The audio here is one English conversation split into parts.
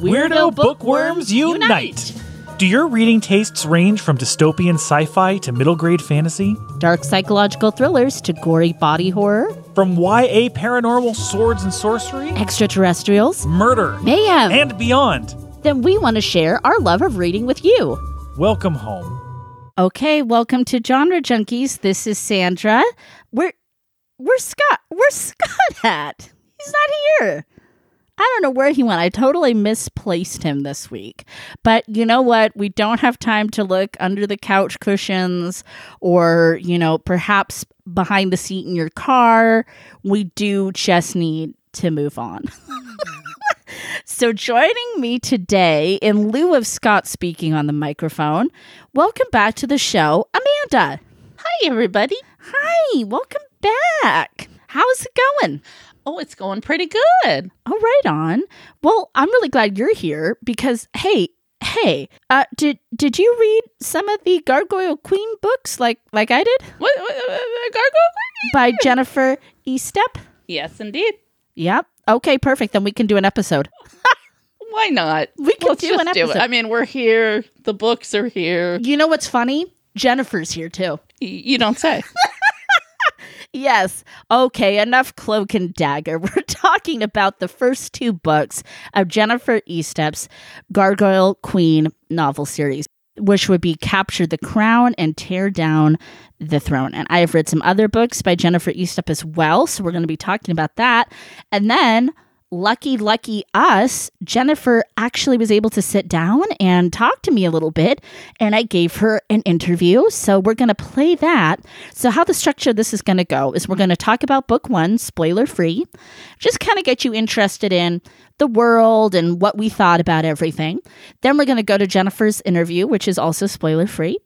Weirdo bookworms unite! Do your reading tastes range from dystopian sci fi to middle grade fantasy? Dark psychological thrillers to gory body horror, From YA paranormal swords and sorcery, extraterrestrials, murder, mayhem. and beyond? then we want to share our love of reading with you. Welcome home. Okay, welcome to Genre Junkies. This is Sandra. Where where's Scott? Where's Scott at? He's not here. I don't know where he went. I totally misplaced him this week. But you know what? We don't have time to look under the couch cushions or, you know, perhaps behind the seat in your car. We do just need to move on. So, joining me today, in lieu of Scott speaking on the microphone, welcome back to the show, Amanda. Hi, everybody. Hi, welcome back. How's it going? Oh, it's going pretty good. Oh, right on. Well, I'm really glad you're here because, hey, hey, uh, did did you read some of the Gargoyle Queen books like like I did What, what, what, gargoyle? by Jennifer Estep? Yes, indeed. Yep. Okay, perfect. Then we can do an episode. Why not? We can Let's do an do episode. I mean, we're here. The books are here. You know what's funny? Jennifer's here too. Y- you don't say. Yes. Okay, enough cloak and dagger. We're talking about the first two books of Jennifer Estep's Gargoyle Queen novel series, which would be Capture the Crown and Tear Down the Throne. And I have read some other books by Jennifer Estep as well, so we're going to be talking about that. And then lucky lucky us jennifer actually was able to sit down and talk to me a little bit and i gave her an interview. So we're going to play that. So how the structure of this is going to go is we're going to talk about book one spoiler free. Just kind of get you interested in the world and what we thought about everything. Then we're going to go to jennifer's interview which is also spoiler free.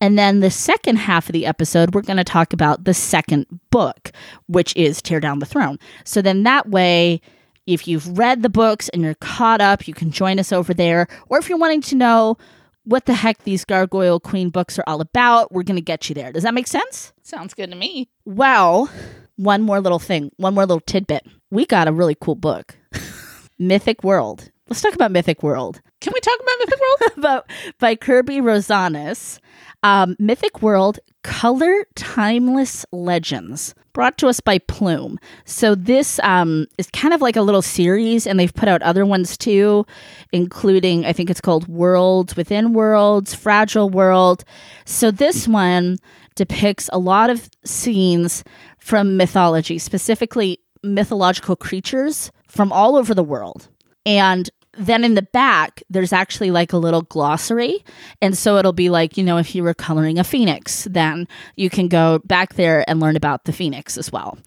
And then the second half of the episode we're going to talk about the second book which is tear down the throne. So then that way if you've read the books and you're caught up, you can join us over there. Or if you're wanting to know what the heck these Gargoyle Queen books are all about, we're going to get you there. Does that make sense? Sounds good to me. Well, one more little thing, one more little tidbit. We got a really cool book Mythic World. Let's talk about Mythic World. Can we talk about Mythic World? about by Kerby Rosanes. Um, Mythic World Color Timeless Legends, brought to us by Plume. So this um, is kind of like a little series, and they've put out other ones too, including I think it's called Worlds Within Worlds, Fragile World. So this one depicts a lot of scenes from mythology, specifically mythological creatures from all over the world. And then in the back, there's actually like a little glossary. And so it'll be like, you know, if you were coloring a phoenix, then you can go back there and learn about the phoenix as well.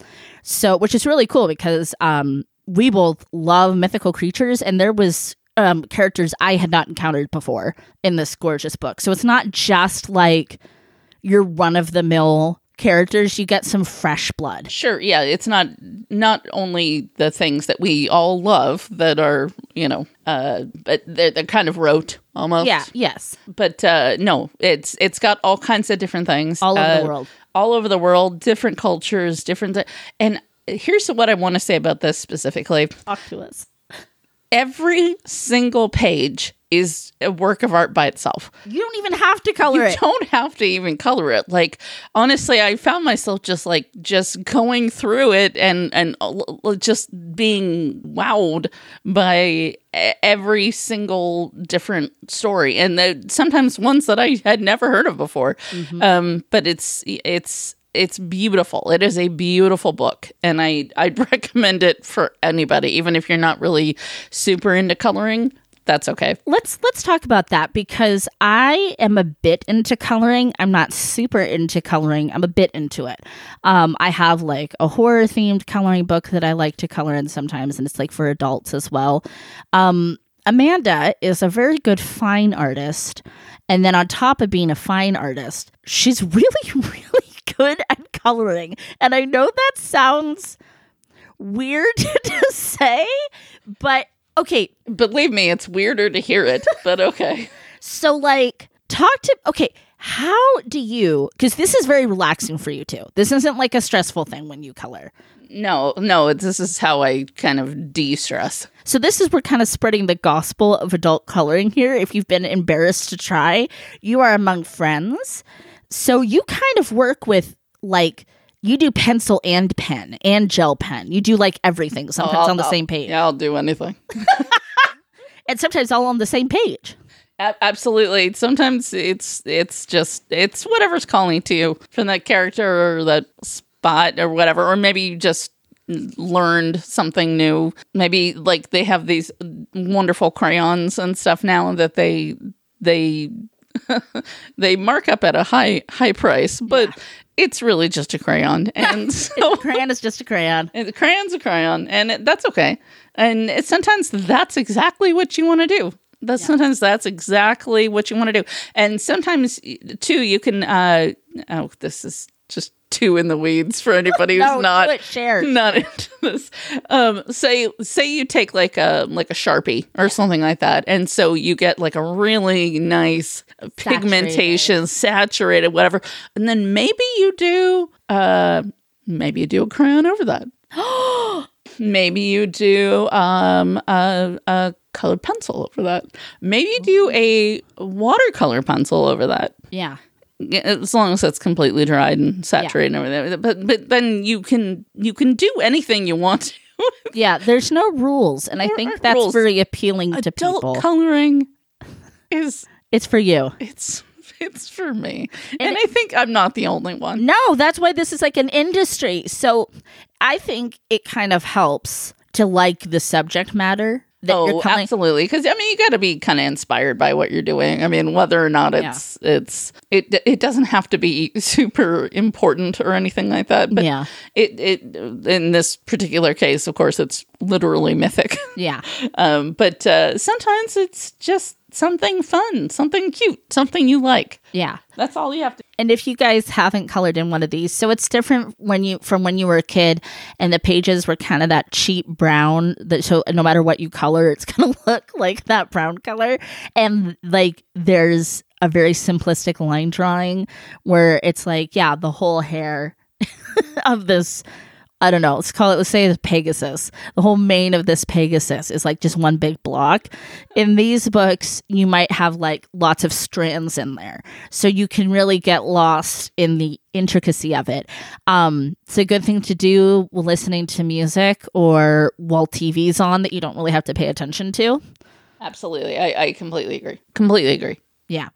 So, which is really cool because um, we both love mythical creatures, and there was um, characters I had not encountered before in this gorgeous book. So it's not just like your run of the mill characters, you get some fresh blood. Sure. Yeah. It's not not only the things that we all love that are you know, uh, but they're, they're kind of rote almost. Yeah, yes. But uh, no, it's it's got all kinds of different things All over the Uh, world. all over the world, different cultures, different. and here's what I want to say about this specifically: Talk to us. every single page is a work of art by itself. You don't even have to color you it. don't have to even color it. Like honestly, I found myself just like just going through it and and uh, just being wowed by every single different story, and the, sometimes ones that I had never heard of before. Um, but it's it's it's beautiful. It is a beautiful book, and I I'd recommend it for anybody, even if you're not really super into coloring. That's okay. let's let's talk about that because I am a bit into coloring. I'm not super into coloring. I'm a bit into it. Um, I have like a horror themed coloring book that I like to color in sometimes, and it's like for adults as well. Um, Amanda is a very good fine artist, and then on top of being a fine artist, she's really really good at coloring. And I know that sounds weird to say, but okay, Believe me, it's weirder to hear it, but okay. So, like, talk to, okay, how do you, because this is very relaxing for you too. This isn't like a stressful thing when you color. No, no, this is how I kind of de stress. So this is we're kind of spreading the gospel of adult coloring here. If you've been embarrassed to try, you are among friends. So you kind of work with like you do pencil and pen and gel pen. You do like everything sometimes I'll- on the I'll- same page. Yeah, I'll do anything. And sometimes all on the same page. A- absolutely. Sometimes it's it's just it's whatever's calling to you from that character or that spot or whatever, or maybe you just learned something new. Maybe like they have these wonderful crayons and stuff now that they they they mark up at a high high price, but it's really just a crayon, and so Crayon is just a crayon. and the crayon's a crayon, and it, that's okay. And it, sometimes that's exactly what you want to do. That's sometimes that's exactly what you want to do. And sometimes too, you can. uh Oh, this is just too in the weeds for anybody who's No, not not into this. Um, say say you take like a like a sharpie or something like that, and so you get like a really nice pigmentation, saturated, whatever, and then maybe you do uh maybe you do a crayon over that. maybe you do um a, a colored pencil over that. Maybe you do a watercolor pencil over that Yeah. Yeah, as long as it's completely dried and saturated and everything. But but then you can you can do anything you want to. Yeah, there's no rules. And I think that's rules. very appealing to Adult people. coloring is it's for you. it's it's for me, and, I think I'm not the only one. No, that's why this is like an industry. So I think it kind of helps to like the subject matter Oh, absolutely. Because I mean, you got to be kind of inspired by what you're doing. I mean, whether or not Yeah. it's it's it it doesn't have to be super important or anything like that. But Yeah. it it in this particular case, of course, it's literally mythic. Yeah. Um, but uh, sometimes it's just something fun, something cute, something you like. Yeah. That's all you have to. And if you guys haven't colored in one of these, so it's different when you from when you were a kid and the pages were kind of that cheap brown that so no matter what you color, it's gonna look like that brown color. And like there's a very simplistic line drawing where it's like, yeah, the whole hair of this I don't know, let's call it let's say it's Pegasus. The whole mane of this Pegasus is like just one big block. In these books, you might have like lots of strands in there. So you can really get lost in the intricacy of it. Um, it's a good thing to do listening to music or while TV's on that you don't really have to pay attention to. Absolutely, I, I completely agree. Completely agree. Yeah.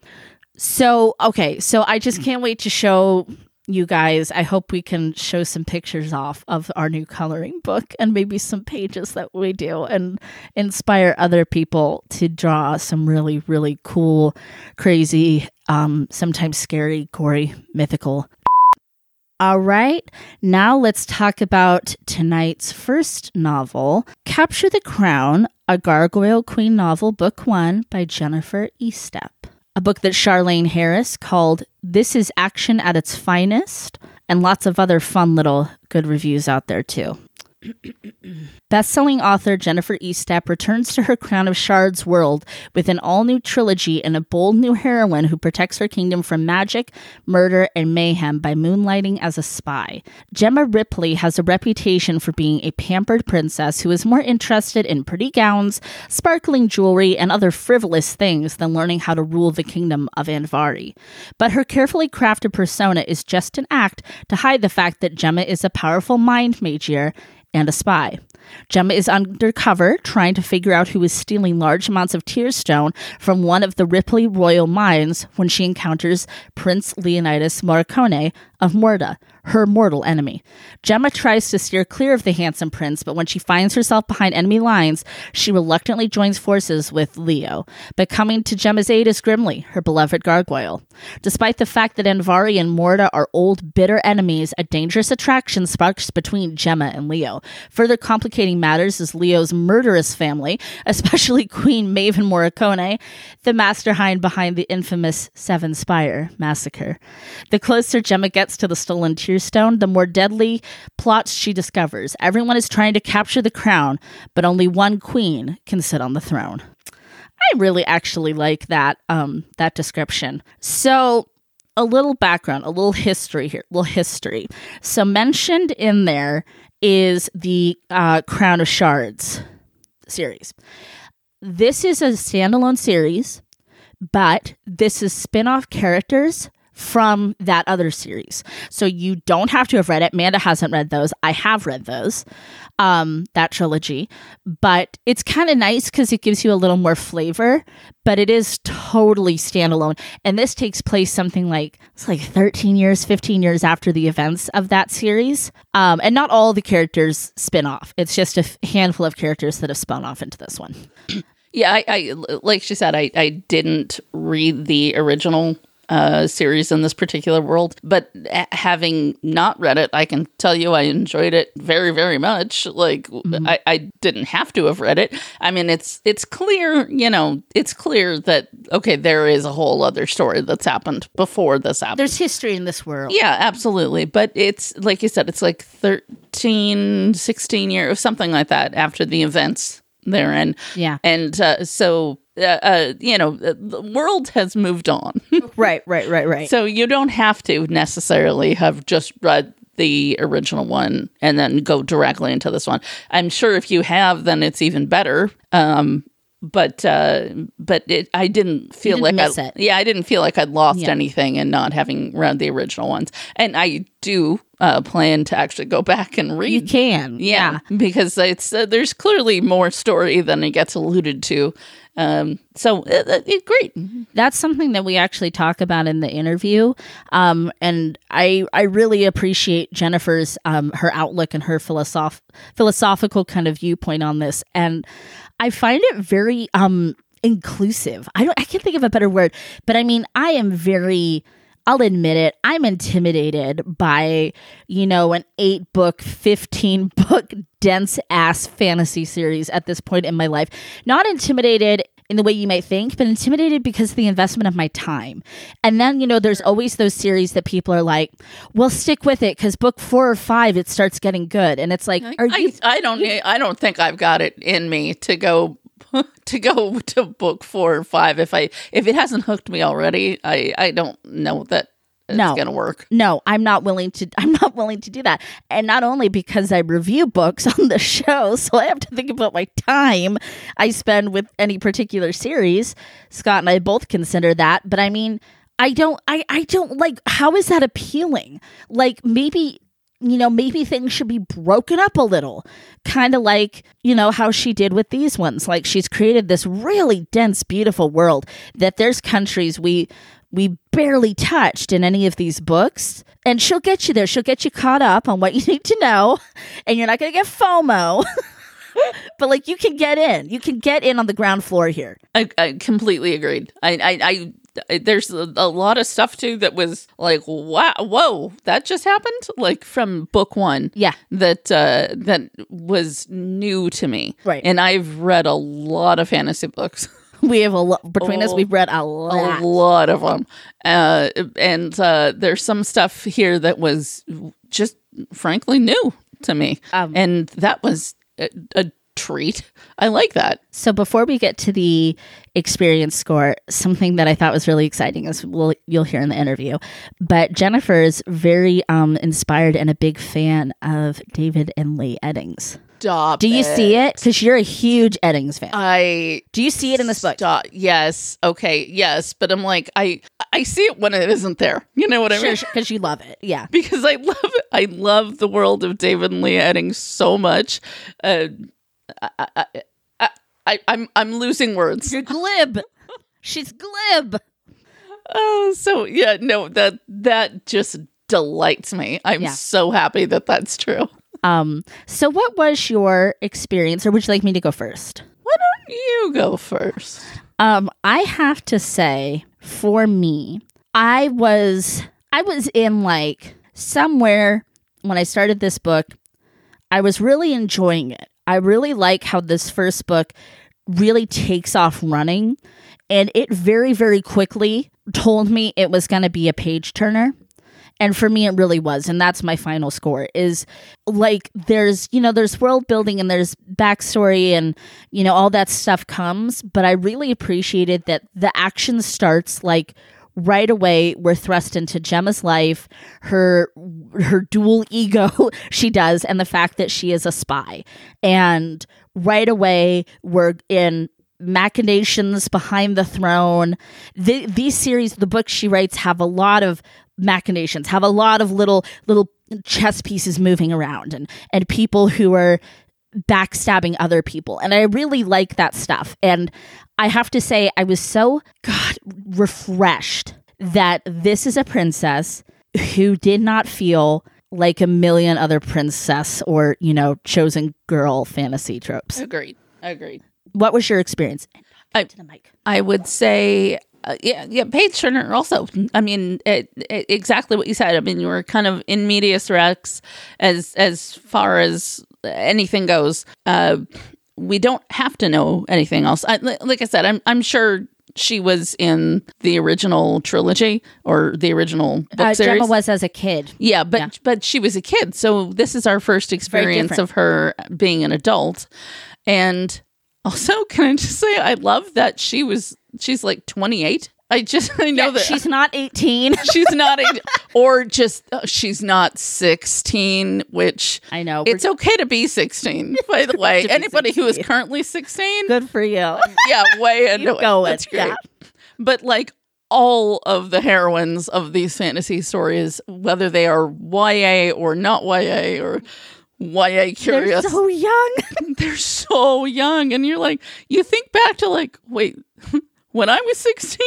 So, okay. So I just can't wait to show you guys. I hope we can show some pictures off of our new coloring book and maybe some pages that we do and inspire other people to draw some really, really cool, crazy, um, sometimes scary, gory, mythical. All right, now let's talk about tonight's first novel, Capture the Crown, a Gargoyle Queen novel, book one by Jennifer Estep. A book that Charlaine Harris called This is Action at its Finest, and lots of other fun little good reviews out there too. Best-selling author Jennifer Estep returns to her Crown of Shards world with an all-new trilogy and a bold new heroine who protects her kingdom from magic, murder, and mayhem by moonlighting as a spy. Gemma Ripley has a reputation for being a pampered princess who is more interested in pretty gowns, sparkling jewelry, and other frivolous things than learning how to rule the kingdom of Andvari. But her carefully crafted persona is just an act to hide the fact that Gemma is a powerful mind magier and a spy. Gemma is undercover trying to figure out who is stealing large amounts of tearstone from one of the Ripley royal mines when she encounters Prince Leonidas Morricone of Morta, her mortal enemy. Gemma tries to steer clear of the handsome prince, but when she finds herself behind enemy lines, she reluctantly joins forces with Leo. But coming to Gemma's aid is Grimly, her beloved gargoyle. Despite the fact that Andvari and Morta are old, bitter enemies, a dangerous attraction sparks between Gemma and Leo. Further complicating matters is Leo's murderous family, especially Queen Maven Morricone, the mastermind behind the infamous Seven Spire massacre. The closer Gemma gets to the stolen Tearstone, the more deadly plots she discovers. Everyone is trying to capture the crown, but only one queen can sit on the throne. I really actually like that um that description. So a little background, a little history here, a little history. So mentioned in there is the uh, Crown of Shards series. This is a standalone series, but this is spin off characters from that other series. So you don't have to have read it. Amanda hasn't read those. I have read those, um, that trilogy. But it's kind of nice because it gives you a little more flavor, but it is totally standalone. And this takes place something like it's like 13 years, 15 years after the events of that series. Um, and not all the characters spin off. It's just a f- handful of characters that have spun off into this one. Yeah, I, I like she said, I, I didn't read the original uh, series in this particular world, but a- having not read it, I can tell you I enjoyed it very, very much. Like I, I didn't have to have read it. I mean, it's it's clear, you know, it's clear that okay, there is a whole other story that's happened before this happened. There's history in this world. Yeah, absolutely. But it's like you said, it's like 13, 16 years, something like that after the events therein. Yeah. And uh, so, uh, uh, you know, the world has moved on. Right, right, right, right. so you don't have to necessarily have just read the original one and then go directly into this one. I'm sure if you have, then it's even better. Um, but uh, but it, I didn't feel didn't like I, it. yeah, I didn't feel like I'd lost Yeah. anything in not having read the original ones. And I do uh, plan to actually go back and read you can. yeah, because it's uh, there's clearly more story than it gets alluded to. Um, so uh, uh, great. that's something that we actually talk about in the interview. Um, and i i really appreciate jennifer's um, her outlook and her philosoph- philosophical kind of viewpoint on this. And i find it very um inclusive. I don't i can't think of a better word. But i mean i am very I'll admit it, I'm intimidated by, you know, an eight book, 15 book, dense ass fantasy series at this point in my life. Not intimidated in the way you might think, but intimidated because of the investment of my time. And then, you know, there's always those series that people are like, well, stick with it because book four or five, it starts getting good. And it's like, are you I, I don't I don't think I've got it in me to go to go to book four or five if I if it hasn't hooked me already. I I don't know that it's No. gonna work. no i'm not willing to i'm not willing to do that and not only because i review books on the show so i have to think about my time i spend with any particular series scott and i both consider that but i mean i don't i i don't like how is that appealing like maybe you know, maybe things should be broken up a little. Kind of like, you know, how she did with these ones. Like she's created this really dense, beautiful world that there's countries we we barely touched in any of these books. And she'll get you there. She'll get you caught up on what you need to know. And you're not gonna get FOMO. but like you can get in. You can get in on the ground floor here. I, I completely agreed. I, I, I there's a, a lot of stuff too that was like, wow, whoa, that just happened. Like from book one, Yeah. that uh, that was new to me. Right. and I've read a lot of fantasy books. We have a lot between us, Oh, we've read a lot. a lot of them uh, and uh, there's some stuff here that was just frankly new to me Um, and that was a, a treat i like that So before we get to the experience score, something that I thought was really exciting is we'll, you'll hear in the interview. But Jennifer is very um, inspired and a big fan of David and Leigh Eddings. Stop Do you see it? Because you're a huge Eddings fan. i Do you see it in this book? Stop. yes okay yes but i'm like i i see it when it isn't there you know what i mean because you love it. Yeah. because I love it. I love the world of David and Leah Eddings so much. Uh, I, I, I, I, I'm I'm losing words. You're glib. She's glib. Oh, so yeah, no that that just delights me. I'm Yeah. so happy that that's true. Um. So, what was your experience, or would you like me to go first? Why don't you go first? Um, I have to say, for me, I was I was in like somewhere when I started this book. I was really enjoying it. I really like how this first book really takes off running, and it very very quickly told me it was going to be a page turner. And for me, it really was. And that's my final score is like, there's, you know, there's world building and there's backstory and, you know, all that stuff comes. But I really appreciated that the action starts like right away we're thrust into Gemma's life, her her dual ego she does, and the fact that she is a spy. And right away we're in machinations behind the throne. The, these series, the books she writes, have a lot of machinations, have a lot of little little chess pieces moving around, and and people who are backstabbing other people. And I really like that stuff. And I have to say, I was so, God, refreshed that this is a princess who did not feel like a million other princess or, you know, chosen girl fantasy tropes. Agreed. Agreed. What was your experience? I- to the mic. I would say, uh, yeah, yeah, Page Turner also. I mean, it, it, exactly what you said. I mean, you were kind of in medias res as as far as anything goes. Uh, we don't have to know anything else. I, like I said, I'm I'm sure she was in the original trilogy or the original book Uh, series. Gemma was as a kid. Yeah, but Yeah. but she was a kid, so this is our first experience of her being an adult. And also, can I just say I love that she was she's like 28. I just I know that She's not 18. she's not a, or just uh, she's not 16, which I know. it's okay to be 16. By the way, anybody who is currently 16, good for you. yeah, way into it. going, That's great. yeah. But like all of the heroines of these fantasy stories, whether they are YA or not YA or YA curious. They're so young. they're so young. And you're like, you think back to like, wait, when I was 16,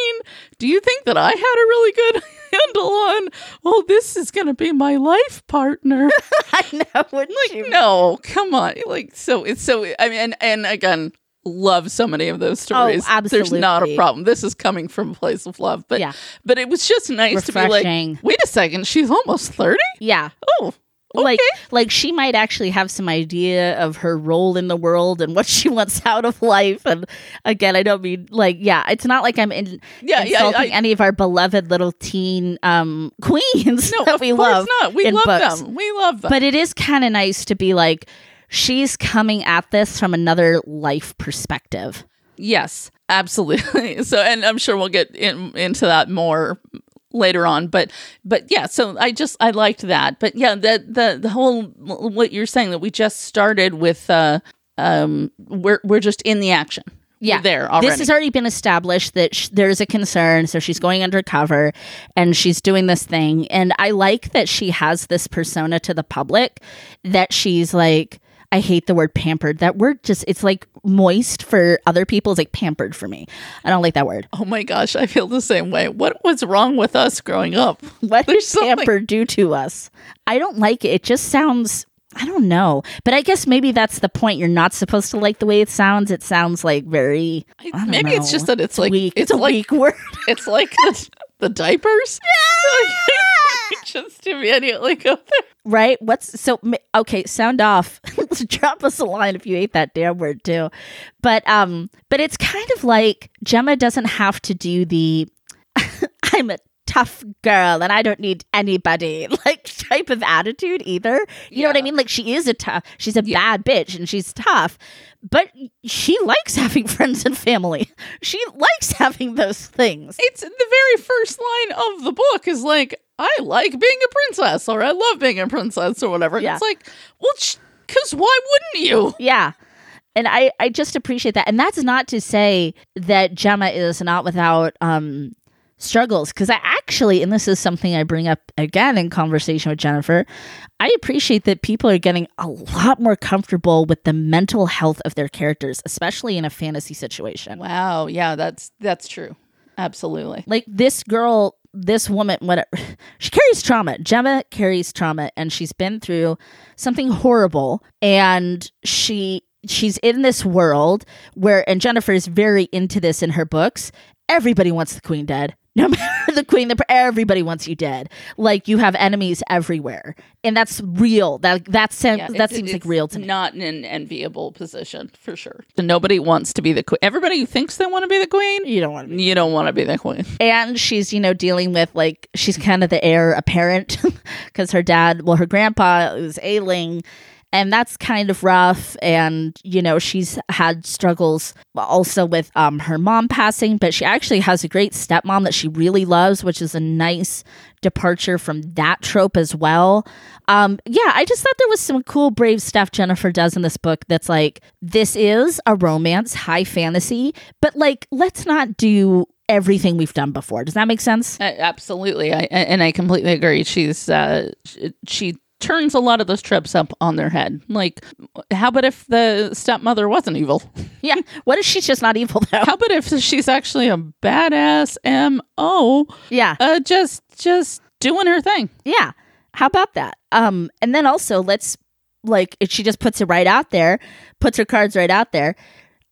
do you think that I had a really good handle on, well, this is going to be my life partner? I know. Wouldn't you? no, come on. Like, so it's so, I mean, and, and again, love so many of those oh, stories. There's not a problem. This is coming from a place of love. But, Yeah. but it was just nice to be like, wait a second, she's almost 30? Yeah. Oh, okay. Like like she might actually have some idea of her role in the world and what she wants out of life. And again, I don't mean like yeah, it's not like I'm in, Yeah, yeah, insulting I- any of our beloved little teen um queens no, that we love. not. We love books. them. We love them. But it is kind of nice to be like she's coming at this from another life perspective. Yes, absolutely. So, and I'm sure we'll get in, into that more later on. But, but yeah. So I just I liked that. But yeah, the the the whole what you're saying that we just started with. uh um we're we're just in the action Yeah, We're there already This has already been established that sh- there's a concern, so she's going undercover and she's doing this thing. And I like that she has this persona to the public that she's like, I hate the word pampered. That word just, it's like moist for other people. It's like pampered for me. I don't like that word. oh my gosh i feel the same way what was wrong with us growing up What There's something- pampered do to us? I don't like it. It just sounds. I don't know, but I guess maybe that's the point. You're not supposed to like the way it sounds. It sounds like very. Maybe it's just that it's like weak. it's It's, a like weak word. it's like the, the diapers just immediately go there right? What's so okay? Sound off. Drop us a line if you hate that damn word too. But um, but it's kind of like Gemma doesn't have to do the I'm a tough girl and I don't need anybody like type of attitude either. You know what I mean? Like she is a tough. She's a bad bitch and she's tough, but she likes having friends and family. She likes having those things. it's the very first line of the book is like i like being a princess or i love being a princess or whatever Yeah. it's like well because why wouldn't you Yeah. And I, I just appreciate that. And that's not to say that Gemma is not without um, struggles, because I actually, and this is something I bring up again in conversation with Jennifer, I appreciate that people are getting a lot more comfortable with the mental health of their characters, especially in a fantasy situation. wow yeah that's that's true absolutely Like this girl, this woman, what she carries trauma. Gemma carries trauma, and she's been through something horrible, and she she's in this world where, and Jennifer is very into this in her books. Everybody wants the queen dead. No matter the queen, the everybody wants you dead. Like you have enemies everywhere, and that's real. That that sen- Yeah, that seems like real to me. not an enviable position for sure nobody wants to be the queen everybody who thinks they want to be the queen You don't want to be. you don't want to be the queen and she's you know dealing with like she's kind of the heir apparent because her dad well her grandpa is ailing and that's kind of rough. And you know she's had struggles also with um her mom passing but she actually has a great stepmom that she really loves which is a nice departure from that trope as well. Um yeah i just thought there was some cool brave stuff jennifer does in this book that's like this is a romance high fantasy but like let's not do everything we've done before. Does that make sense? Uh, absolutely, I, and I completely agree. She's uh, sh- she turns a lot of those tropes up on their head. Like, how about if the stepmother wasn't evil? yeah what if she's just not evil though How about if she's actually a badass mo, yeah uh, just just doing her thing? Yeah. How about that? Um, and then also let's like if she just puts it right out there, puts her cards right out there.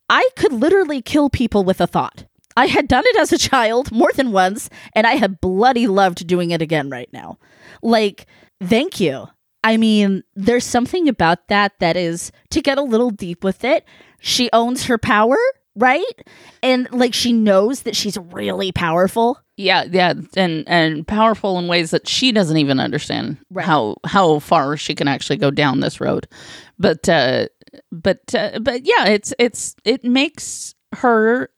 I could literally kill people with a thought. I had done it as a child more than once, and I have bloody loved doing it again right now. Like, thank you. I mean, there's something about that that is to get a little deep with it. She owns her power, right? And like she knows that she's really powerful. Yeah, yeah, and and powerful in ways that she doesn't even understand Right. how how far she can actually go down this road. But uh but uh, but yeah, it's it's it makes her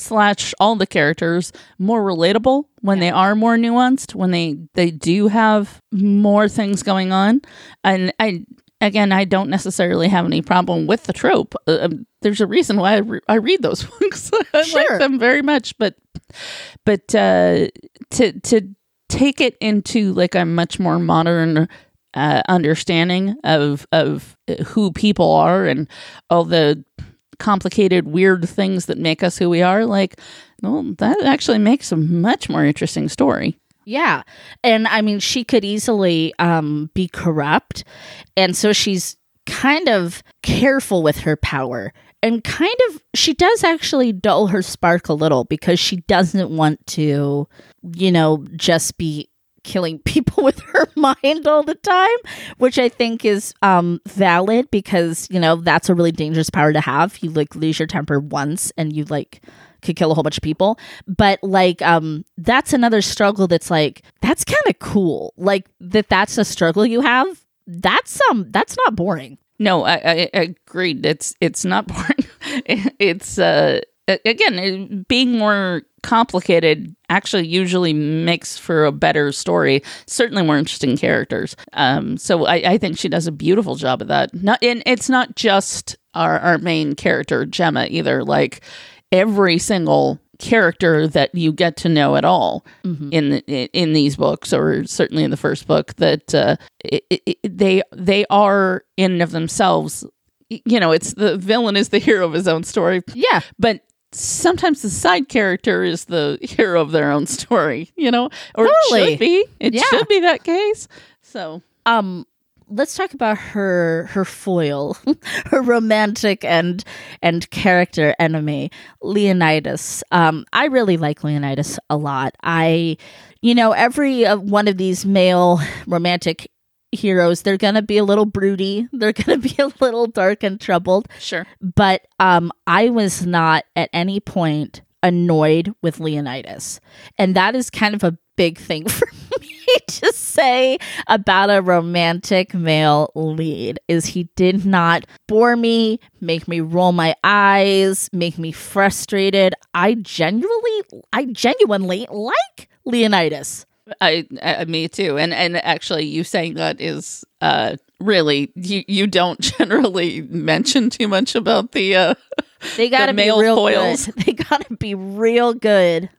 slash all the characters more relatable when they are more nuanced when they they do have more things going on. And i again i don't necessarily have any problem with the trope. Uh, um, there's a reason why I, re- I read those books. I Sure. like them very much but but uh to to take it into like a much more modern uh, understanding of of who people are and all the complicated weird things that make us who we are like well that actually makes a much more interesting story Yeah. And I mean, she could easily um, be corrupt. And so she's kind of careful with her power. And kind of, she does actually dull her spark a little because she doesn't want to, you know, just be killing people with her mind all the time, which I think is um, valid because, you know, that's a really dangerous power to have. You like lose your temper once and you like could kill a whole bunch of people. But like um that's another struggle that's like that's kind of cool. Like that that's a struggle you have that's um that's not boring. No i, I I agreed it's it's not boring. It's uh again being more complicated actually usually makes for a better story certainly more interesting characters. Um so i, I think she does a beautiful job of that. Not and it's not just our, our main character gemma either. Like every single character that you get to know at all in the, in these books or certainly in the first book that uh, it, it, they they are in and of themselves. You know it's the villain is the hero of his own story. Yeah. But sometimes the side character is the hero of their own story you know? Or it should be. It Yeah. should be that case. So um let's talk about her her foil her romantic and and character enemy leonidas. Um i really like leonidas a lot. I you know every uh, one of these male romantic heroes. They're gonna be a little broody. They're gonna be a little dark and troubled. Sure. But um i was not at any point annoyed with leonidas. And that is kind of a big thing for me to say about a romantic male lead is he did not bore me make me roll my eyes make me frustrated. I genuinely i genuinely like leonidas I, I me too. And and actually you saying that is uh really you you don't generally mention too much about the uh they gotta be real foils. good. They gotta be real good.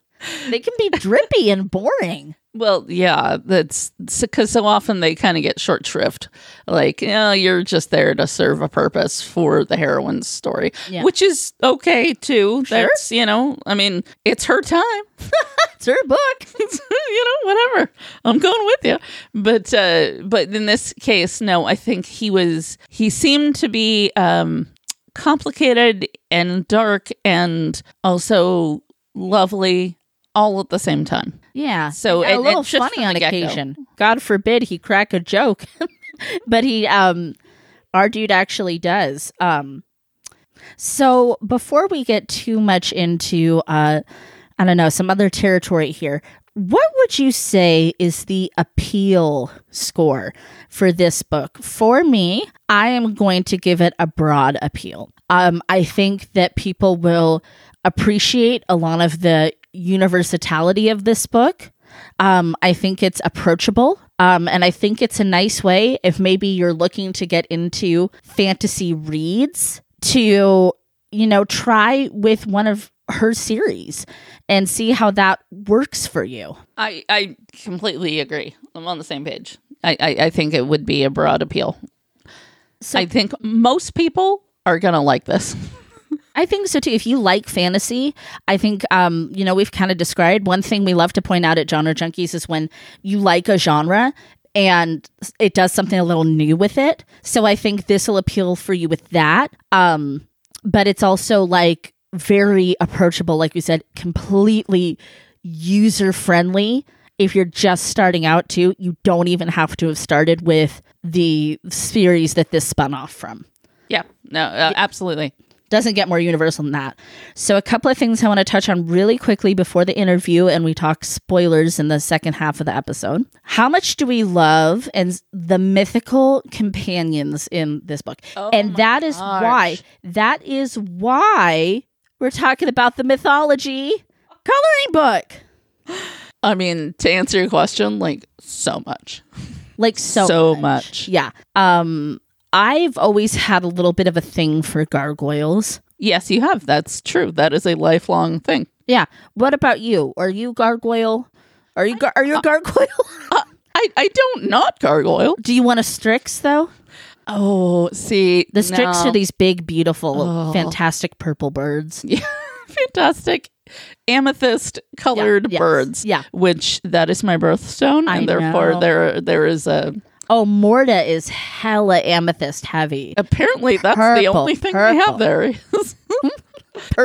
They can be drippy and boring well yeah that's because so often they kind of get short shrift like yeah you're just there to serve a purpose for the heroine's story Yeah. which is okay too Sure. that's you know i mean it's her time it's her book you know, whatever. I'm going with you. But uh but in this case, no, I think he was he seemed to be um complicated and dark and also lovely all at the same time. Yeah. So, Yeah, a little funny on the get-go. occasion. God forbid he crack a joke, but he um our dude actually does. Um so before we get too much into uh I don't know, some other territory here. what would you say is the appeal score for this book? For me, I am going to give it a broad appeal. Um, I think that people will appreciate a lot of the universality of this book. Um, I think it's approachable. Um, and I think it's a nice way if maybe you're looking to get into fantasy reads to, you know, try with one of her series and see how that works for you. I, I completely agree. I'm on the same page. I, I, I think it would be a broad appeal. So I think most people are going to like this. I think so too. If you like fantasy, I think um, you know we've kind of described one thing we love to point out at Genre Junkies is when you like a genre and it does something a little new with it. So I think this will appeal for you with that. Um, but it's also like very approachable, like you said, completely user friendly. If you're just starting out, too, you don't even have to have started with the series that this spun off from Yeah, no, uh, absolutely. Doesn't get more universal than that. So, a couple of things I want to touch on really quickly before the interview, and we talk spoilers in the second half of the episode. How much do we love and the mythical companions in this book? and that is why that is why we're talking about the mythology coloring book. I mean, to answer your question, like so much, Like so, so much. Yeah. Um, I've always had a little bit of a thing for gargoyles. Yes, you have. That's true. That is a lifelong thing. Yeah. What about you? Are you gargoyle? Are you gar- are you a gargoyle? Uh, I, I don't not gargoyle. Do you want a Strix though? Oh, see, The Strix no. are these big, beautiful, Oh. fantastic purple birds. Yeah, fantastic amethyst colored yes, birds. yeah. which that is my birthstone, I and therefore know. there there is a Oh, Morta is hella amethyst heavy. apparently that's the only thing they purple. have there. is-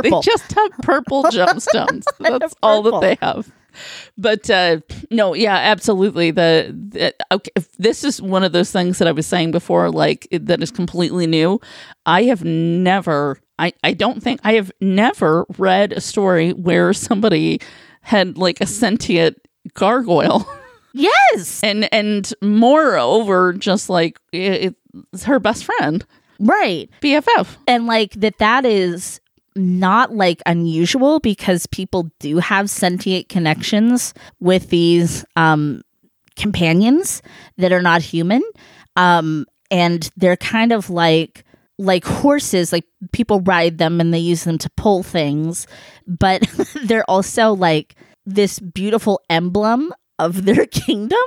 they just have purple gemstones. That's all that they have. But uh, no, yeah, absolutely. The, the okay, if this is one of those things that I was saying before, like that is completely new. I have never, I, I don't think I have never read a story where somebody had like a sentient gargoyle, yes. and and moreover, just like it, it's her best friend, Right. BFF. And like that that is not like unusual because people do have sentient connections with these um companions that are not human. Um and they're kind of like like horses like people ride them and they use them to pull things but they're also like this beautiful emblem of their kingdom?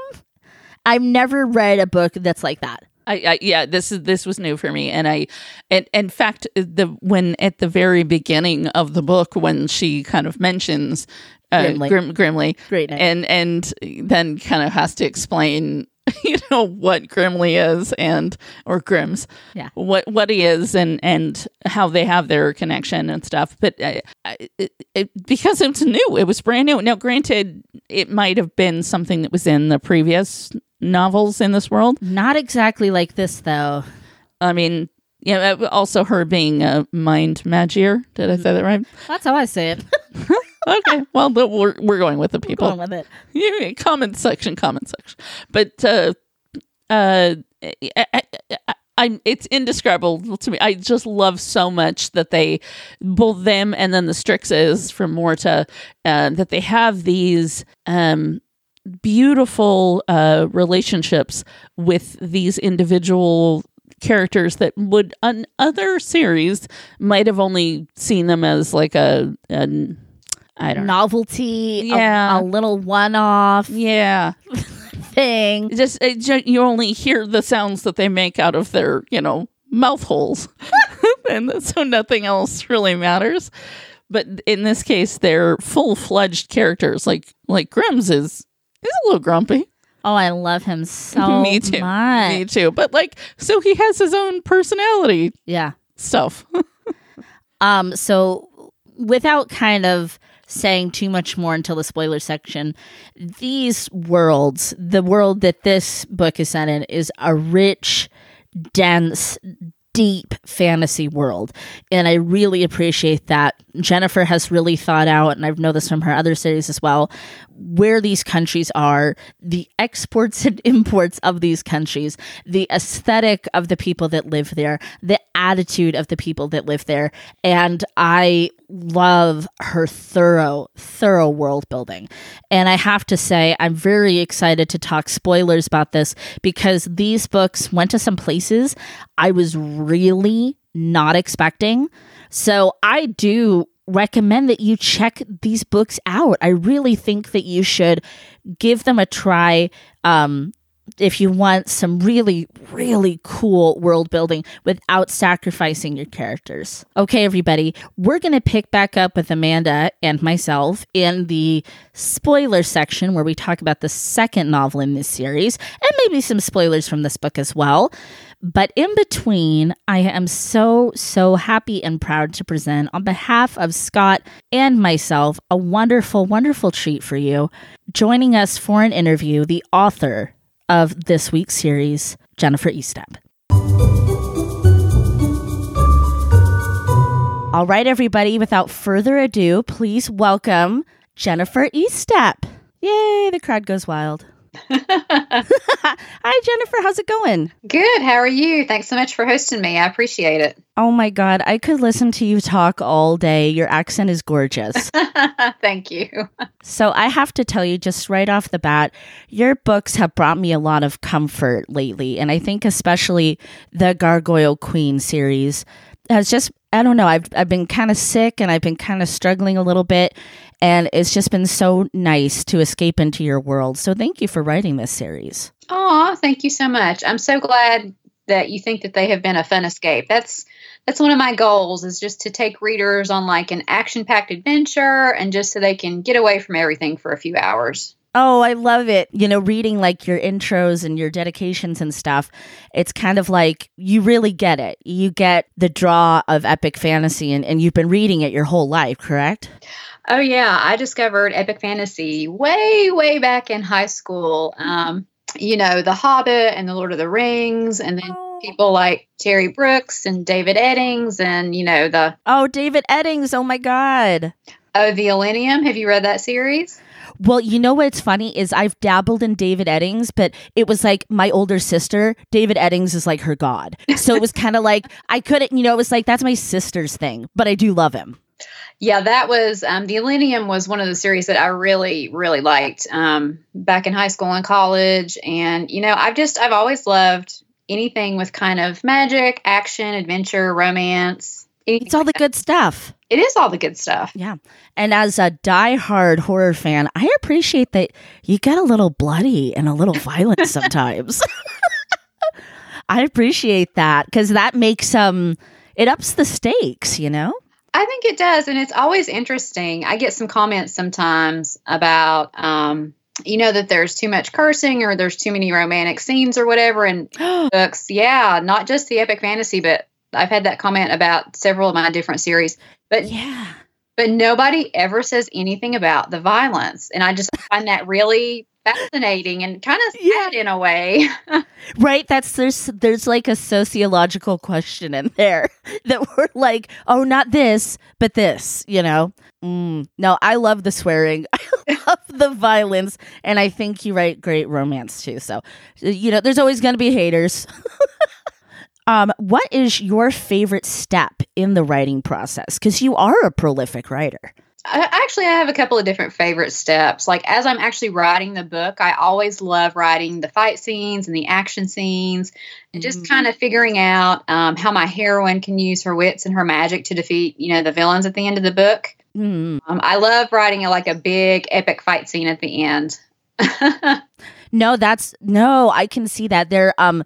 I've never read a book that's like that. I, I yeah, this is this was new for me, and I, and in fact, the when at the very beginning of the book, when she kind of mentions uh, Grimly. Grim, Grimly, Great and and then kind of has to explain, you know, what Grimly is and or Grims, Yeah. what what he is and and how they have their connection and stuff. But uh, I, it, it, because it's new, it was brand new. Now, granted, it might have been something that was in the previous novels in this world. not exactly like this though I mean, yeah, uh, also her being a mind magier. Did I say that right? that's how i say it Okay, well, we're we're going with the people. going people. with it Yeah, comment section, comment section. But uh, uh, I, I, I, I'm it's indescribable to me. I just love so much that they both them and then the Strixes from Morta uh, that they have these um beautiful uh relationships with these individual characters that would on other series might have only seen them as like a an I don't novelty, a- Yeah. a, little one-off Yeah. thing. just it, you only hear the sounds that they make out of their you know mouth holes and so nothing else really matters but in this case they're full-fledged characters like like grims is is a little grumpy Oh, I love him so me too much. me too but like so he has his own personality Yeah. stuff Um. So, without kind of saying too much more until the spoiler section, these worlds, the world that this book is set in, is a rich, dense, deep fantasy world. And I really appreciate that. Jennifer has really thought out, and I've noticed from her other series as well, where these countries are, the exports and imports of these countries, the aesthetic of the people that live there, the attitude of the people that live there. And I love her thorough, thorough world building. And I have to say, I'm very excited to talk spoilers about this because these books went to some places I was really not expecting. So I do recommend that you check these books out. I really think that you should give them a try. Um, if you want some really, really cool world building without sacrificing your characters. Okay, everybody, we're going to pick back up with Amanda and myself in the spoiler section where we talk about the second novel in this series and maybe some spoilers from this book as well. But in between, I am so, so happy and proud to present, on behalf of Scott and myself, a wonderful, wonderful treat for you. Joining us for an interview, the author of this week's series, Jennifer Estep. All right, everybody, without further ado, please welcome Jennifer Estep. Yay, the crowd goes wild. Hi, Jennifer. How's it going? Good. How are you? Thanks so much for hosting me. I appreciate it. Oh my God. I could listen to you talk all day. Your accent is gorgeous. Thank you. So, I have to tell you, just right off the bat, your books have brought me a lot of comfort lately. And I think, especially the Gargoyle Queen series has just I don't know. I've I've been kind of sick and I've been kind of struggling a little bit and it's just been so nice to escape into your world. So thank you for writing this series. Oh, thank you so much. I'm so glad that you think that they have been a fun escape. That's that's one of my goals is just to take readers on like an action-packed adventure and just so they can get away from everything for a few hours. Oh, I love it. You know, reading like your intros and your dedications and stuff, it's kind of like you really get it. You get the draw of epic fantasy and, and you've been reading it your whole life, correct? Oh yeah, I discovered epic fantasy way, way back in high school. Um, you know, The Hobbit and The Lord of the Rings, and then oh. people like Terry Brooks and David Eddings, and you know the oh David Eddings. Oh my God. Oh, The Elenium. Have you read that series? Well, you know what's funny is I've dabbled in David Eddings, but it was like my older sister. David Eddings is like her god, so it was kind of like I couldn't, you know, it was like that's my sister's thing, but I do love him. Yeah, that was um, the Elenium was one of the series that I really, really liked um, back in high school and college. And you know, I've just I've always loved anything with kind of magic, action, adventure, romance. It's all the good stuff. It is all the good stuff. Yeah. And as a die-hard horror fan, I appreciate that you get a little bloody and a little violent sometimes. I appreciate that because that makes um it ups the stakes, you know? I think it does, and it's always interesting. I get some comments sometimes about, um, you know, that there's too much cursing or there's too many romantic scenes or whatever in books. Yeah, not just the epic fantasy, but I've had that comment about several of my different series. But yeah, but nobody ever says anything about the violence, and I just find that really fascinating and kind of sad yeah. in a way. right? That's there's there's like a sociological question in there that we're like, oh, not this, but this, you know. Mm. No, I love the swearing. I love the violence, and I think you write great romance too. So, you know, there's always going to be haters. um, what is your favorite step in the writing process? Because you are a prolific writer. I, actually, I have a couple of different favorite steps. Like as I'm actually writing the book, I always love writing the fight scenes and the action scenes, and just mm-hmm. kind of figuring out um, how my heroine can use her wits and her magic to defeat, you know, the villains at the end of the book. Mm-hmm. Um, I love writing a, like a big epic fight scene at the end. no, that's no, I can see that there. Um,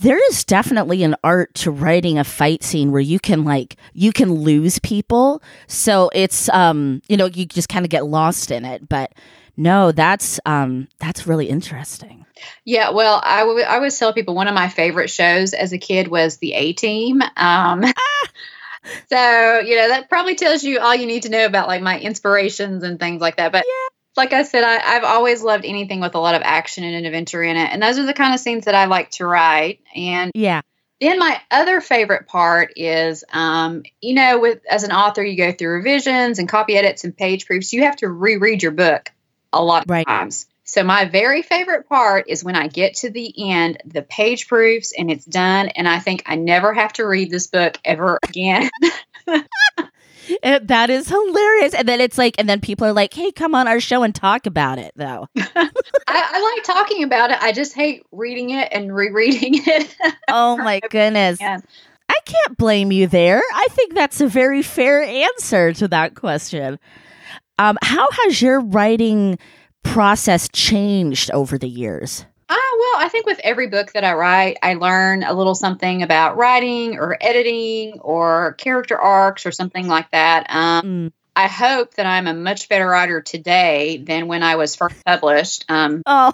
there is definitely an art to writing a fight scene where you can like you can lose people. So it's um you know you just kind of get lost in it. But no that's um that's really interesting. Yeah well I, w- I always tell people one of my favorite shows as a kid was the a team um so you know that probably tells you all you need to know about like my inspirations and things like that but yeah like I said, I, have always loved anything with a lot of action and adventure in it, and those are the kind of scenes that I like to write. And yeah, Then my other favorite part is, um, you know, with as an author, you go through revisions and copy edits and page proofs. You have to reread your book a lot of Right. times. So my very favorite part is when I get to the end, the page proofs, and it's done, and I think I never have to read this book ever again. It- that is hilarious. And then it's like, and then people are like, hey, come on our show and talk about it, though. I, I like talking about it. I just hate reading it and rereading it. Oh my goodness. Yeah. I can't blame you there. I think that's a very fair answer to that question. Um, how has your writing process changed over the years? Ah, well, I think with every book that I write, I learn a little something about writing or editing or character arcs or something like that. Um, Mm. I hope that I'm a much better writer today than when I was first published, um, Oh,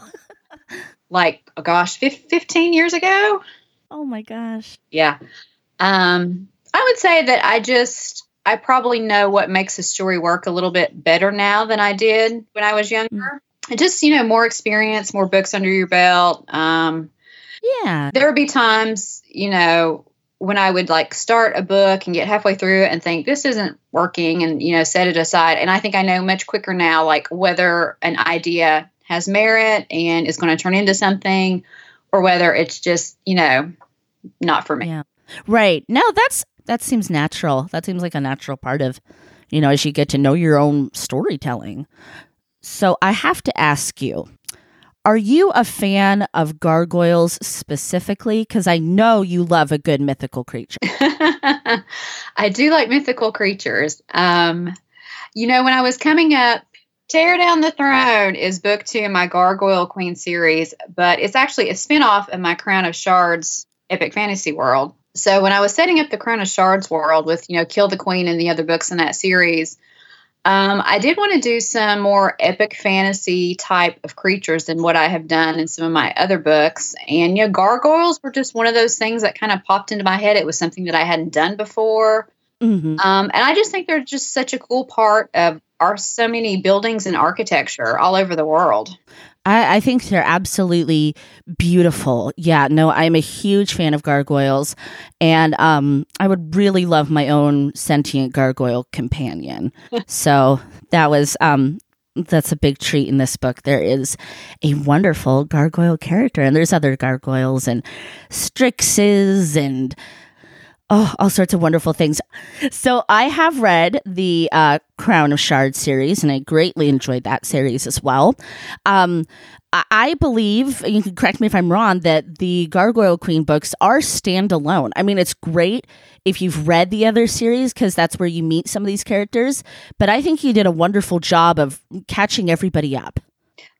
like, oh gosh, fif- 15 years ago. oh my gosh. Yeah. Um, I would say that I just, I probably know what makes a story work a little bit better now than I did when I was younger. And just, you know, more experience, more books under your belt. Um, Yeah. there would be times, you know, when I would like start a book and get halfway through it and think this isn't working and, you know, set it aside. And I think I know much quicker now, like whether an idea has merit and is going to turn into something or whether it's just, you know, not for me. Yeah. Right. No, that's that seems natural. That seems like a natural part of, you know, as you get to know your own storytelling. So I have to ask you, are you a fan of gargoyles specifically? Because I know you love a good mythical creature. I do like mythical creatures. Um, you know, when I was coming up, Tear Down the Throne is book two in my Gargoyle Queen series, but it's actually a spinoff of my Crown of Shards epic fantasy world. So when I was setting up the Crown of Shards world with, you know, Kill the Queen and the other books in that series, um, I did want to do some more epic fantasy type of creatures than what I have done in some of my other books. And, you know, gargoyles were just one of those things that kind of popped into my head. It was something that I hadn't done before. hmm Um, and I just think they're just such a cool part of our so many buildings and architecture all over the world. I, I think they're absolutely beautiful. Yeah, no, I'm a huge fan of gargoyles, and um, I would really love my own sentient gargoyle companion. so that was um, that's a big treat in this book. There is a wonderful gargoyle character, and there's other gargoyles and strixes and oh, all sorts of wonderful things. So I have read the uh, Crown of Shards series, and I greatly enjoyed that series as well. Um, I- believe you can correct me if I'm wrong that the Gargoyle Queen books are standalone. I mean, it's great if you've read the other series because that's where you meet some of these characters. But I think you did a wonderful job of catching everybody up.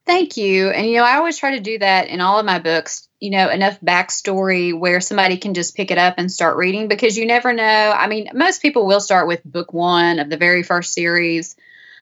Thank you. And, you know, I always try to do that in all of my books, you know, enough backstory where somebody can just pick it up and start reading because you never know. I mean, most people will start with book one of the very first series.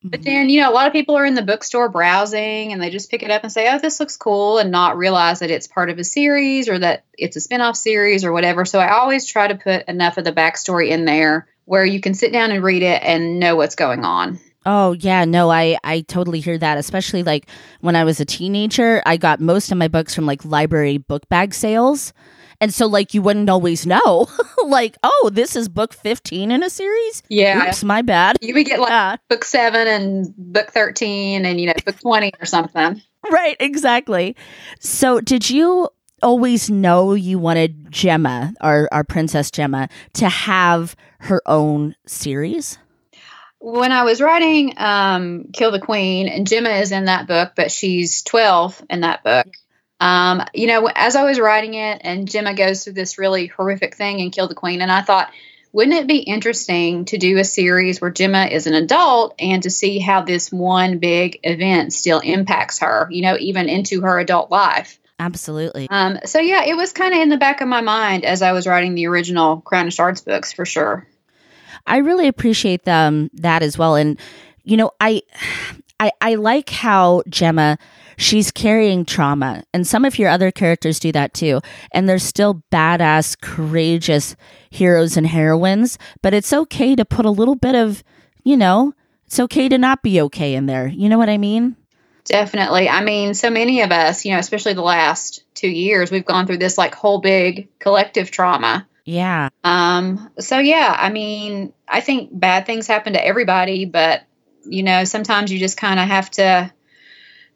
But mm-hmm. then, you know, a lot of people are in the bookstore browsing and they just pick it up and say, oh, this looks cool, and not realize that it's part of a series or that it's a spin off series or whatever. So I always try to put enough of the backstory in there where you can sit down and read it and know what's going on. Oh yeah, no, I I totally hear that. Especially like when I was a teenager, I got most of my books from like library book bag sales. And so like you wouldn't always know. like, oh, this is book 15 in a series? Yeah. Oops, my bad. You would get like Yeah, book seven and book 13 and, you know, book 20 or something. right, exactly. So did you always know you wanted Gemma, our our princess Gemma, to have her own series? When I was writing um, Kill the Queen, and Gemma is in that book, but she's 12 in that book. Um, you know, as I was writing it, and Gemma goes through this really horrific thing and Kill the Queen, and I thought, wouldn't it be interesting to do a series where Gemma is an adult and to see how this one big event still impacts her, you know, even into her adult life? Absolutely. Um, so, yeah, it was kind of in the back of my mind as I was writing the original Crown of Shards books for sure. I really appreciate them that as well. And you know, I I I like how Gemma she's carrying trauma. And some of your other characters do that too. And they're still badass, courageous heroes and heroines, but it's okay to put a little bit of, you know, it's okay to not be okay in there. You know what I mean? Definitely. I mean, so many of us, you know, especially the last two years, we've gone through this like whole big collective trauma. Yeah. Um, so yeah, I mean, I think bad things happen to everybody, but you know, sometimes you just kind of have to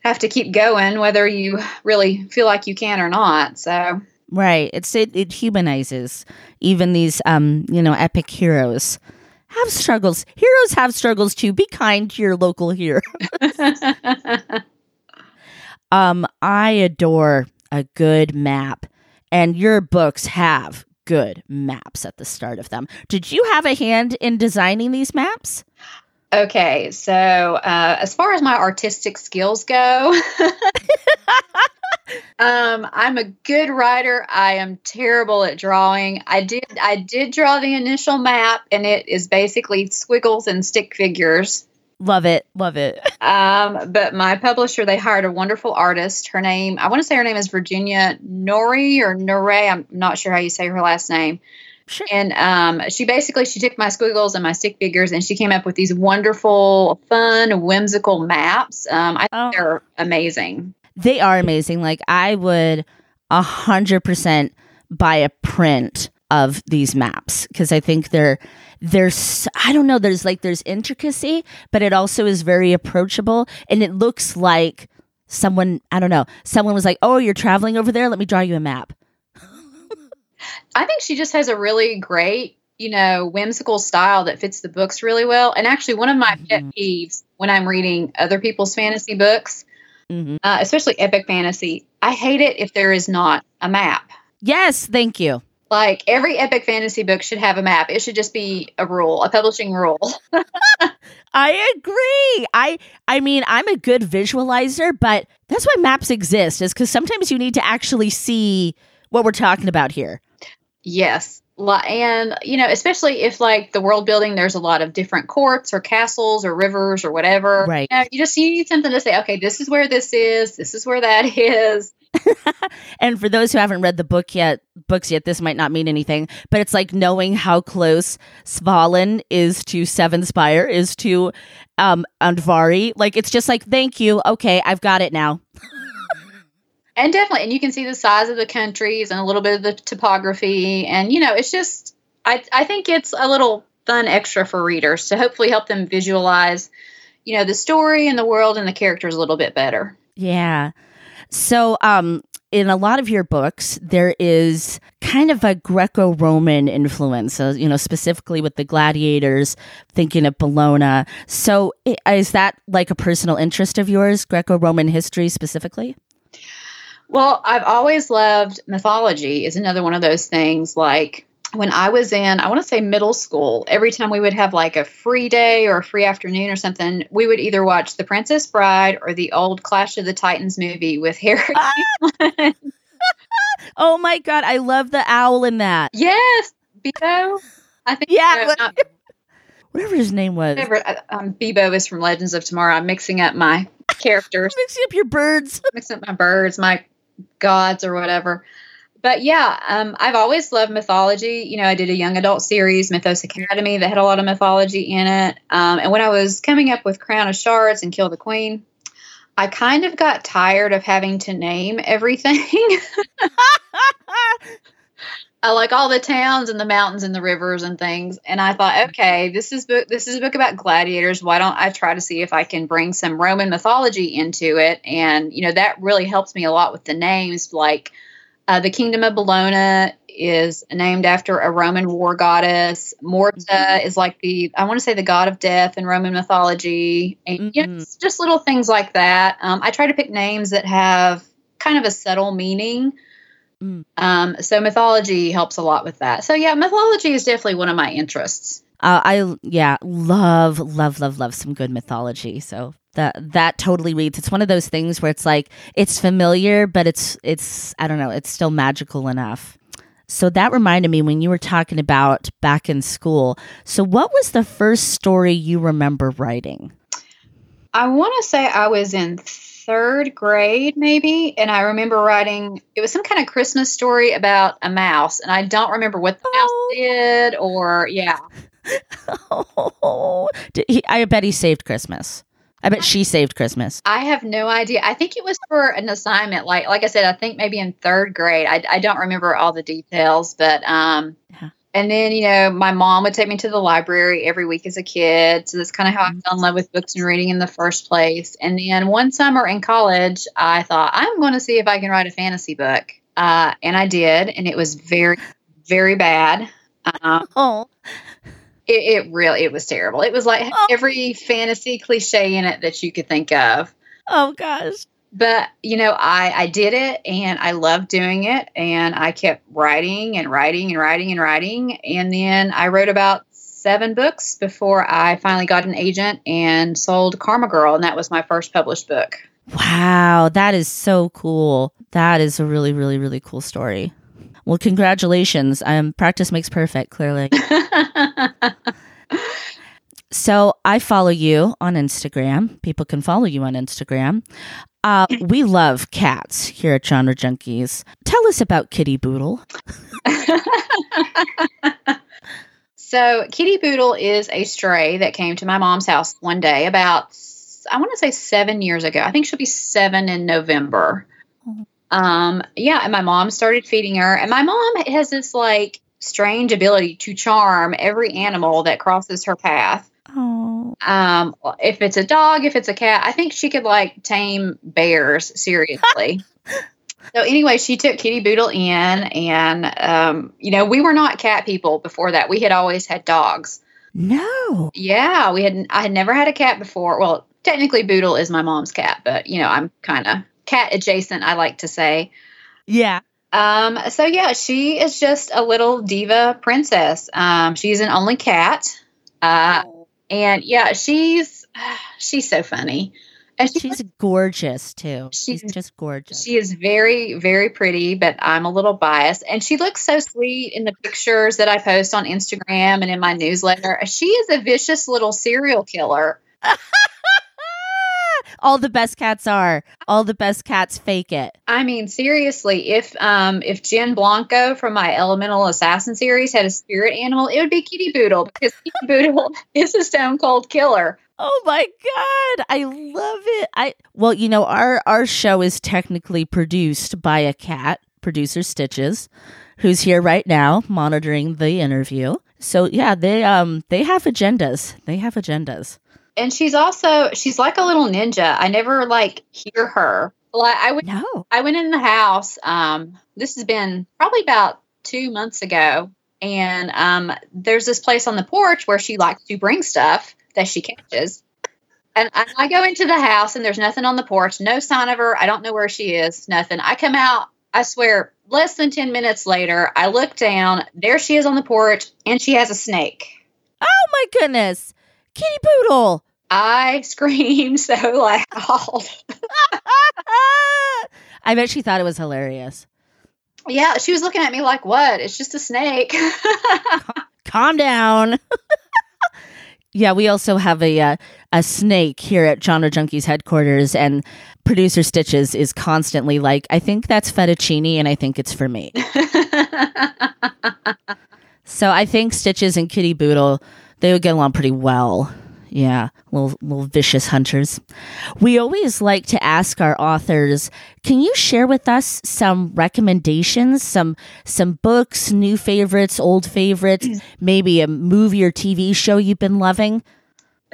have to keep going whether you really feel like you can or not. So Right. It's it, it humanizes even these um, you know, epic heroes. Have struggles. Heroes have struggles too. Be kind to your local hero. um, I adore a good map, and your books have good maps at the start of them. Did you have a hand in designing these maps? Okay, so uh, as far as my artistic skills go, um, I'm a good writer. I am terrible at drawing. I did I did draw the initial map, and it is basically squiggles and stick figures. Love it, love it. Um, but my publisher, they hired a wonderful artist. Her name, I want to say her name is Virginia Nori or Nore. I'm not sure how you say her last name. Sure. And um, she basically she took my squiggles and my stick figures and she came up with these wonderful, fun, whimsical maps. Um, I think Oh. they're amazing. They are amazing. Like I would a hundred percent buy a print of these maps because I think they're there's I don't know there's like there's intricacy, but it also is very approachable and it looks like someone I don't know someone was like oh you're traveling over there let me draw you a map. I think she just has a really great, you know, whimsical style that fits the books really well. And actually, one of my pet peeves when I'm reading other people's fantasy books, hmm uh, especially epic fantasy, I hate it if there is not a map. Yes, thank you. Like every epic fantasy book should have a map. It should just be a rule, a publishing rule. I agree. I I mean, I'm a good visualizer, but that's why maps exist is cuz sometimes you need to actually see what we're talking about here. yes. And, you know, especially if like the world building, there's a lot of different courts or castles or rivers or whatever. Right. You, know, you just you need something to say, okay, this is where this is, this is where that is. And for those who haven't read the book yet, books yet, this might not mean anything, but it's like knowing how close Svalin is to Seven Spire, is to um Andvari. Like it's just like, thank you. Okay, I've got it now. And definitely, and you can see the size of the countries and a little bit of the topography. And, you know, it's just, I, I think it's a little fun extra for readers to hopefully help them visualize, you know, the story and the world and the characters a little bit better. Yeah. So, um, in a lot of your books, there is kind of a Greco-Roman influence. So, you know, specifically with the gladiators, thinking of Bellona. So, is that like a personal interest of yours, Greco-Roman history specifically? Well, I've always loved mythology, is another one of those things. Like when I was in, I want to say middle school, every time we would have like a free day or a free afternoon or something, we would either watch The Princess Bride or the old Clash of the Titans movie with Harry. Cleveland. Oh my god, I love the owl in that. yes, Beebo. I think Yeah, no, what- not Whatever his name was. Whatever. uh, Um, Beebo is from Legends of Tomorrow. I'm mixing up my characters, Mixing up your birds. mixing up my birds, my gods, or whatever. But yeah, um, I've always loved mythology. You know, I did a young adult series, Mythos Academy, that had a lot of mythology in it. Um, and when I was coming up with Crown of Shards and Kill the Queen, I kind of got tired of having to name everything. I like all the towns and the mountains and the rivers and things. And I thought, okay, this is book. This is a book about gladiators. Why don't I try to see if I can bring some Roman mythology into it? And you know that really helps me a lot with the names. Like uh, the Kingdom of Bellona is named after a Roman war goddess. Morta is like the I want to say the god of death in Roman mythology. And you know, Mhm. it's just little things like that. Um, I try to pick names that have kind of a subtle meaning. Mm. Um, so mythology helps a lot with that. So yeah, mythology is definitely one of my interests. Uh, I yeah, love love love love some good mythology. So that that totally reads. It's one of those things where it's like it's familiar, but it's it's I don't know, it's still magical enough. So that reminded me when you were talking about back in school. So what was the first story you remember writing? I want to say I was in third grade, maybe, and I remember writing. It was some kind of Christmas story about a mouse, and I don't remember what the Oh. mouse did, or yeah, Oh, did he, I bet he saved Christmas. I bet she saved Christmas. I have no idea. I think it was for an assignment. Like like I said, I think maybe in third grade. I, I don't remember all the details, but um, Yeah. and then you know my mom would take me to the library every week as a kid. So that's kind of how I fell in love with books and reading in the first place. And then one summer in college, I thought I'm going to see if I can write a fantasy book, uh, and I did, and it was very very bad. Um, Oh, it, it really it was terrible. It was like Oh. every fantasy cliche in it that you could think of oh gosh. but you know i i did it and i loved doing it and i kept writing and writing and writing and writing and then i wrote about seven books before i finally got an agent and sold karma girl and that was my first published book Wow, that is so cool. That is a really, really, really cool story. Well, congratulations. Um, practice makes perfect, clearly. So I follow you on Instagram. People can follow you on Instagram. Uh, we love cats here at Genre Junkies. Tell us about Kitty Boodle. so kitty boodle is a stray that came to my mom's house one day about i want to say seven years ago i think she'll be seven in november. Um yeah and my mom started feeding her and my mom has this like strange ability to charm every animal that crosses her path. Oh, um if it's a dog if it's a cat i think she could like tame bears seriously. So anyway she took kitty boodle in and um you know we were not cat people before that. We had always had dogs. No. yeah we had i had never had a cat before. Well technically boodle is my mom's cat but you know i'm kind of cat adjacent i like to say Yeah. um, so yeah, she is just a little diva princess. Um, she's an only cat. Uh, and yeah, she's she's so funny. And she, She's gorgeous too. She's She's- just gorgeous. she is very, very pretty, but I'm a little biased. And she looks so sweet in the pictures that I post on Instagram and in my newsletter. She is a vicious little serial killer. All the best cats are. All the best cats fake it. I mean, seriously, if um if Gin Blanco from my Elemental Assassin series had a spirit animal, it would be Kitty Boodle because Kitty Boodle is a stone cold killer. Oh my god, I love it. I well, you know, our our show is technically produced by a cat, producer Stitches, who's here right now monitoring the interview. So yeah, they um they have agendas. They have agendas. And she's also she's like a little ninja. I never like hear her. Like I would No. I went in the house. Um, this has been probably about two months ago, and um, there's this place on the porch where she likes to bring stuff that she catches. And I, I go into the house, and there's nothing on the porch, no sign of her. I don't know where she is, nothing. I come out. I swear, less than ten minutes later, I look down. There she is on the porch, and she has a snake. Oh my goodness. Kitty Boodle. I screamed so loud. I bet she thought it was hilarious. yeah, she was looking at me like, "What? It's just a snake." Calm down. yeah, we also have a uh, a snake here at Genre Junkies headquarters, and producer Stitches is constantly like, "I think that's fettuccine, and I think it's for me." so I think Stitches and Kitty Boodle they would get along pretty well. Yeah, little little vicious hunters. We always like to ask our authors, can you share with us some recommendations, some some books, new favorites, old favorites, maybe a movie or TV show you've been loving?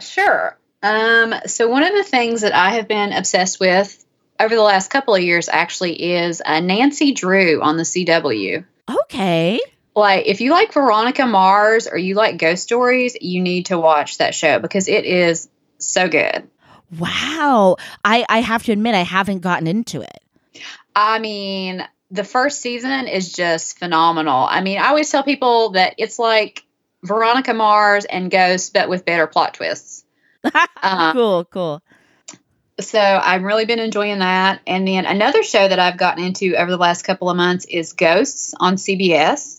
Sure. Um, so one of the things that I have been obsessed with over the last couple of years actually is uh, Nancy Drew on the CW. Okay. Like, if you like Veronica Mars or you like ghost stories, you need to watch that show because it is so good. Wow. I I have to admit I haven't gotten into it. I mean, the first season is just phenomenal. I mean, I always tell people that it's like Veronica Mars and Ghost, but with better plot twists. Um, cool, cool. so I've really been enjoying that. And then another show that I've gotten into over the last couple of months is Ghosts on CBS.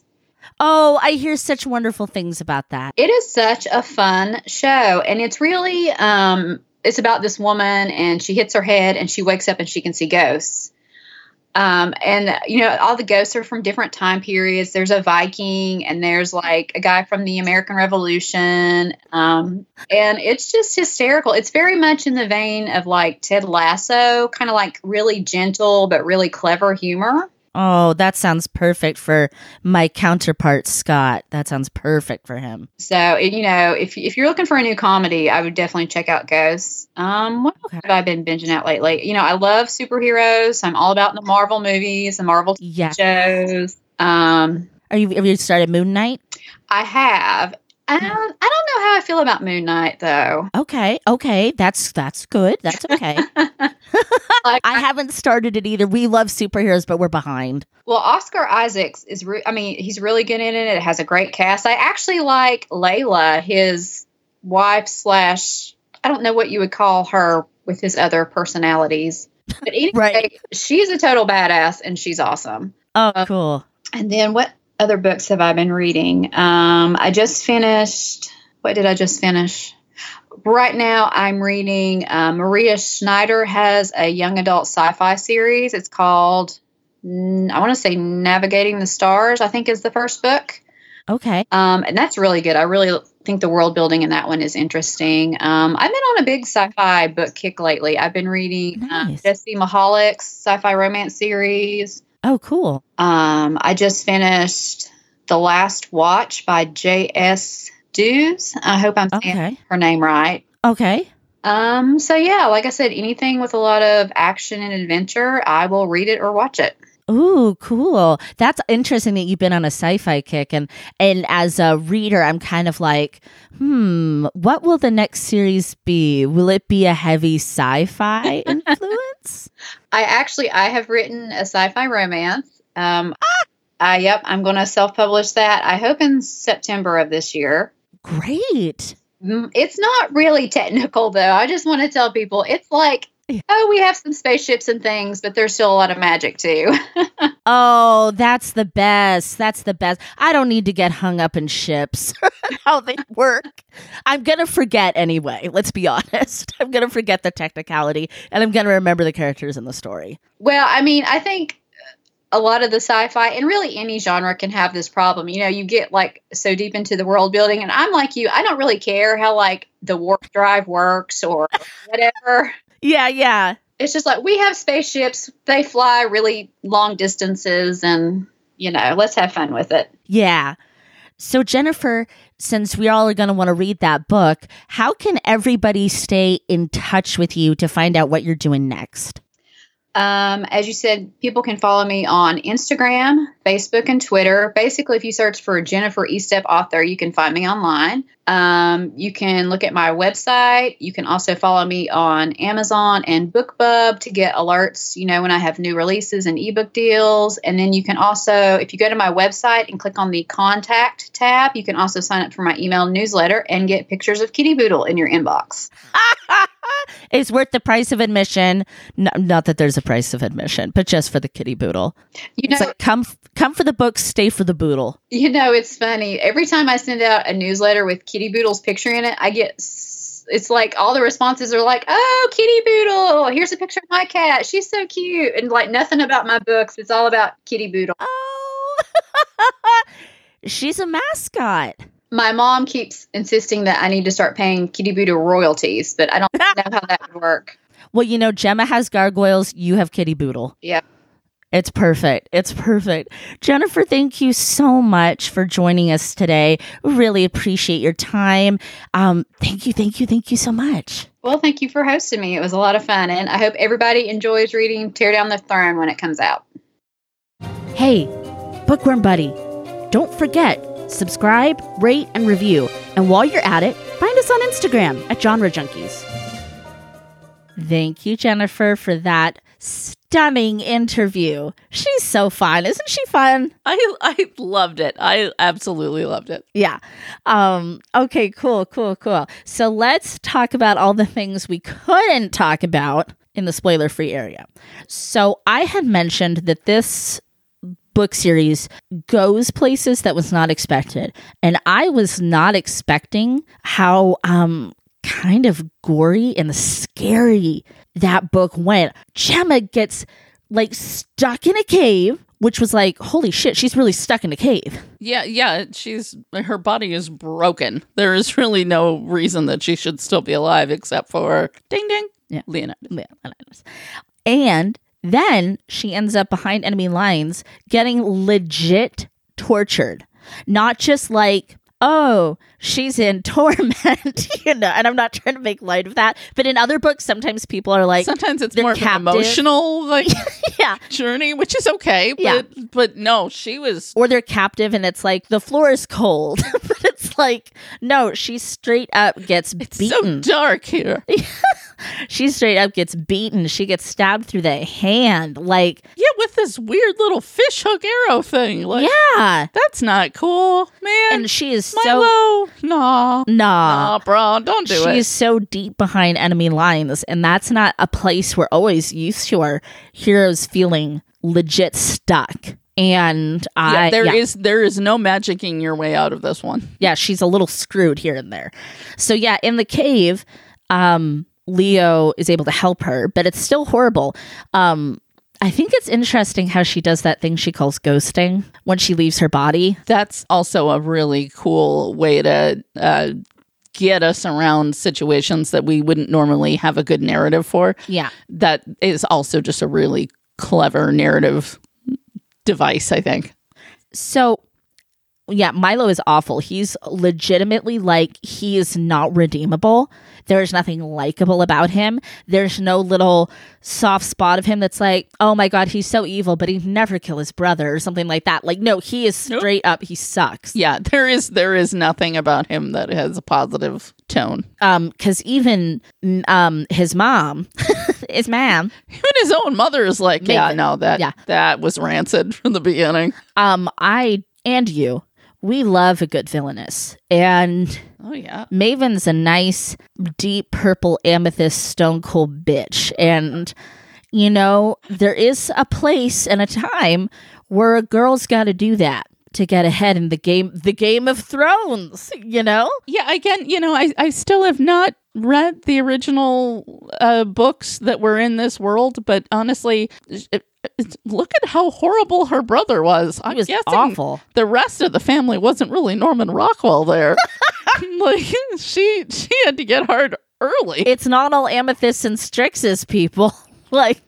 Oh, I hear such wonderful things about that. It is such a fun show, and it's really um, it's about this woman, and she hits her head, and she wakes up, and she can see ghosts. Um, and you know, all the ghosts are from different time periods. There's a Viking, and there's like a guy from the American Revolution, um, and it's just hysterical. It's very much in the vein of like Ted Lasso, kind of like really gentle but really clever humor. Oh, that sounds perfect for my counterpart, Scott. That sounds perfect for him. So, you know, if, if you're looking for a new comedy, I would definitely check out Ghosts. Um, what okay. have I been binging out lately? You know, I love superheroes. I'm all about the Marvel movies, the Marvel yeah. shows. Um, Are you have you started Moon Knight? I have, I don't, I don't know how I feel about Moon Knight though. Okay, okay, that's that's good. That's okay. like, I haven't started it either. We love superheroes, but we're behind. Well, Oscar Isaacs is. Re- I mean, he's really good in it. It has a great cast. I actually like Layla, his wife slash. I don't know what you would call her with his other personalities, but anyway, right. she's a total badass and she's awesome. Oh, um, cool. And then what other books have I been reading? Um, I just finished. What did I just finish? Right now, I'm reading. Uh, Maria Snyder has a young adult sci-fi series. It's called. I want to say Navigating the Stars. I think is the first book. Okay. Um, and that's really good. I really think the world building in that one is interesting. Um, I've been on a big sci-fi book kick lately. I've been reading uh, nice. Jessie Mihalik's sci-fi romance series. Oh, cool. Um, I just finished The Last Watch by J.S. Dewes. I hope I'm saying okay. her name right. Okay. Um, so yeah, like I said, anything with a lot of action and adventure, I will read it or watch it. Ooh, cool. That's interesting that you've been on a sci-fi kick and and as a reader, I'm kind of like, hmm, what will the next series be? Will it be a heavy sci-fi influence? I actually I have written a sci-fi romance. Um ah! uh, yep, I'm going to self-publish that. I hope in September of this year. Great. Mm, it's not really technical though. I just want to tell people it's like Oh, we have some spaceships and things, but there's still a lot of magic too. oh, that's the best. That's the best. I don't need to get hung up in ships, how they work. I'm going to forget anyway. Let's be honest. I'm going to forget the technicality and I'm going to remember the characters in the story. Well, I mean, I think a lot of the sci-fi and really any genre can have this problem. You know, you get like so deep into the world building and I'm like you, I don't really care how like the warp drive works or whatever. Yeah, yeah. It's just like we have spaceships, they fly really long distances, and, you know, let's have fun with it. Yeah. So, Jennifer, since we all are going to want to read that book, how can everybody stay in touch with you to find out what you're doing next? Um, as you said, people can follow me on Instagram, Facebook, and Twitter. Basically, if you search for Jennifer Estep author, you can find me online. Um, you can look at my website. You can also follow me on Amazon and BookBub to get alerts, you know, when I have new releases and ebook deals. And then you can also, if you go to my website and click on the contact tab, you can also sign up for my email newsletter and get pictures of Kitty Boodle in your inbox. it's worth the price of admission. No, not that there's a price of admission, but just for the Kitty Boodle. You know, like, come come for the books, stay for the boodle. You know, it's funny. Every time I send out a newsletter with Kitty Kitty Boodle's picture in it, I get it's like all the responses are like, "Oh, Kitty Boodle! Here's a picture of my cat. She's so cute." And like nothing about my books. It's all about Kitty Boodle. Oh, she's a mascot. My mom keeps insisting that I need to start paying Kitty Boodle royalties, but I don't know how that would work. Well, you know, Gemma has gargoyles. You have Kitty Boodle. Yeah. It's perfect. It's perfect. Jennifer, thank you so much for joining us today. Really appreciate your time. Um, thank you, thank you, thank you so much. Well, thank you for hosting me. It was a lot of fun. And I hope everybody enjoys reading Tear Down the Throne when it comes out. Hey, Bookworm Buddy, don't forget, subscribe, rate, and review. And while you're at it, find us on Instagram at Genre Junkies. Thank you, Jennifer, for that stunning interview. She's so fun. Isn't she fun? I I loved it. I absolutely loved it. Yeah. Um okay, cool, cool, cool. So let's talk about all the things we couldn't talk about in the spoiler-free area. So I had mentioned that this book series goes places that was not expected. And I was not expecting how um kind of gory and scary that book went. Gemma gets like stuck in a cave, which was like, holy shit, she's really stuck in a cave. Yeah, yeah, she's her body is broken. There is really no reason that she should still be alive except for ding ding. Yeah. Leonidas. Leonidas. And then she ends up behind enemy lines getting legit tortured. Not just like, oh, she's in torment, you know, and I'm not trying to make light of that. But in other books, sometimes people are like, Sometimes it's more of an emotional like yeah. journey, which is okay. But Yeah. but no, she was Or they're captive and it's like the floor is cold. but it's like, no, she straight up gets beaten. so dark here. She straight up gets beaten. She gets stabbed through the hand. Like, Yeah, with this weird little fish hook arrow thing. Like yeah. that's not cool, man. And she is so nah, nah. nah, bro, don't do it. She's it. so deep behind enemy lines, and that's not a place we're always used to our heroes feeling legit stuck. And I, Yeah, there yeah, is there is no magicking your way out of this one. yeah, she's a little screwed here and there. So yeah, in the cave, um, Leo is able to help her, but it's still horrible. Um, I think it's interesting how she does that thing she calls ghosting when she leaves her body. That's also a really cool way to uh, get us around situations that we wouldn't normally have a good narrative for. Yeah. That is also just a really clever narrative device, I think. So, yeah, Milo is awful. He's legitimately like, he is not redeemable. There's nothing likable about him. There's no little soft spot of him that's like, oh my God, he's so evil, but he'd never kill his brother or something like that. Like, no, he is Nope. straight up, he sucks. Yeah, there is there is nothing about him that has a positive tone. Um, cause even, um, his mom, his mom, Even his own mother is like, yeah, no, that Yeah. that was rancid from the beginning. um, I and you, we love a good villainess. And Oh yeah. Maeven's a nice, deep purple amethyst stone cold bitch. And, you know, there is a place and a time where a girl's got to do that to get ahead in the game, the Game of Thrones, you know? Yeah, again, you know, I, I still have not read the original uh, books that were in this world, but honestly, look at how horrible her brother was. He I'm was guessing awful. the rest of the family wasn't really Norman Rockwell there. like she she had to get hard early. It's not all amethysts and strixes, people. like,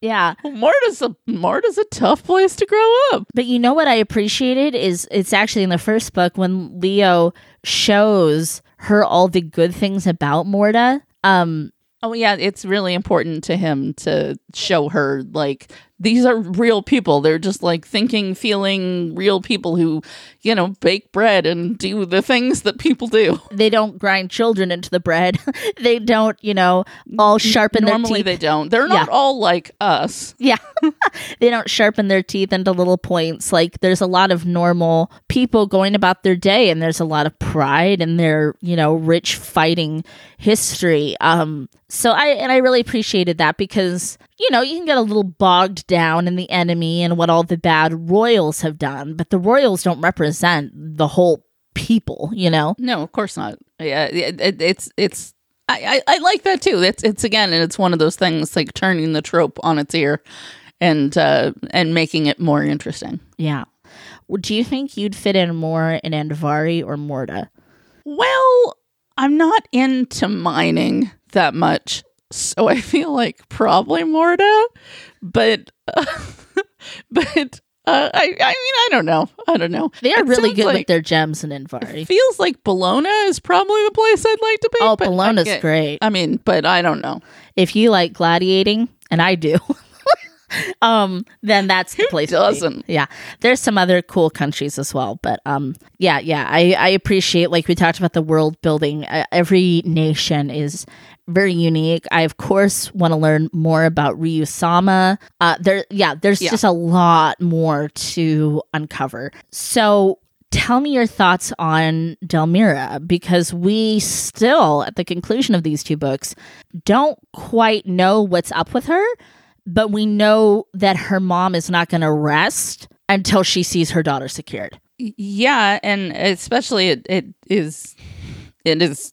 yeah. Morta's a Morta's a tough place to grow up. But you know what I appreciated is it's actually in the first book when Leo shows her all the good things about Morta. Um, Oh yeah, it's really important to him to show her like these are real people. They're just like thinking, feeling real people who, you know, bake bread and do the things that people do. they don't grind children into the bread. they don't, you know, all sharpen Normally their teeth. they don't. They're not Yeah. all like us. yeah. they don't sharpen their teeth into little points. Like there's a lot of normal people going about their day and there's a lot of pride in their, you know, rich fighting history. Um so I and I really appreciated that because you know, you can get a little bogged down in the enemy and what all the bad royals have done, but the royals don't represent the whole people, you know? No, of course not. Yeah, it, it, it's it's. I, I, I like that too. It's it's again, and it's one of those things like turning the trope on its ear, and uh, and making it more interesting. Yeah. Do you think you'd fit in more in Andvari or Morta? Well, I'm not into mining that much, so I feel like probably Morta, but but uh, I I mean I don't know. I don't know. They are It really good like- with their gems in Andvari. Feels like Bellona is probably the place I'd like to be. Oh, Bellona's get- great. I mean, but I don't know. If you like gladiating, and I do, um, then that's the place. to doesn't? Yeah, there's some other cool countries as well, but um, yeah, yeah, I I appreciate like we talked about the world building. Uh, every nation is very unique. I of course want to learn more about Ryusama. Uh, there, yeah, there's Yeah. just a lot more to uncover. So tell me your thoughts on Delmira because we still, at the conclusion of these two books, don't quite know what's up with her, but we know that her mom is not going to rest until she sees her daughter secured. Yeah, and especially it, it is it is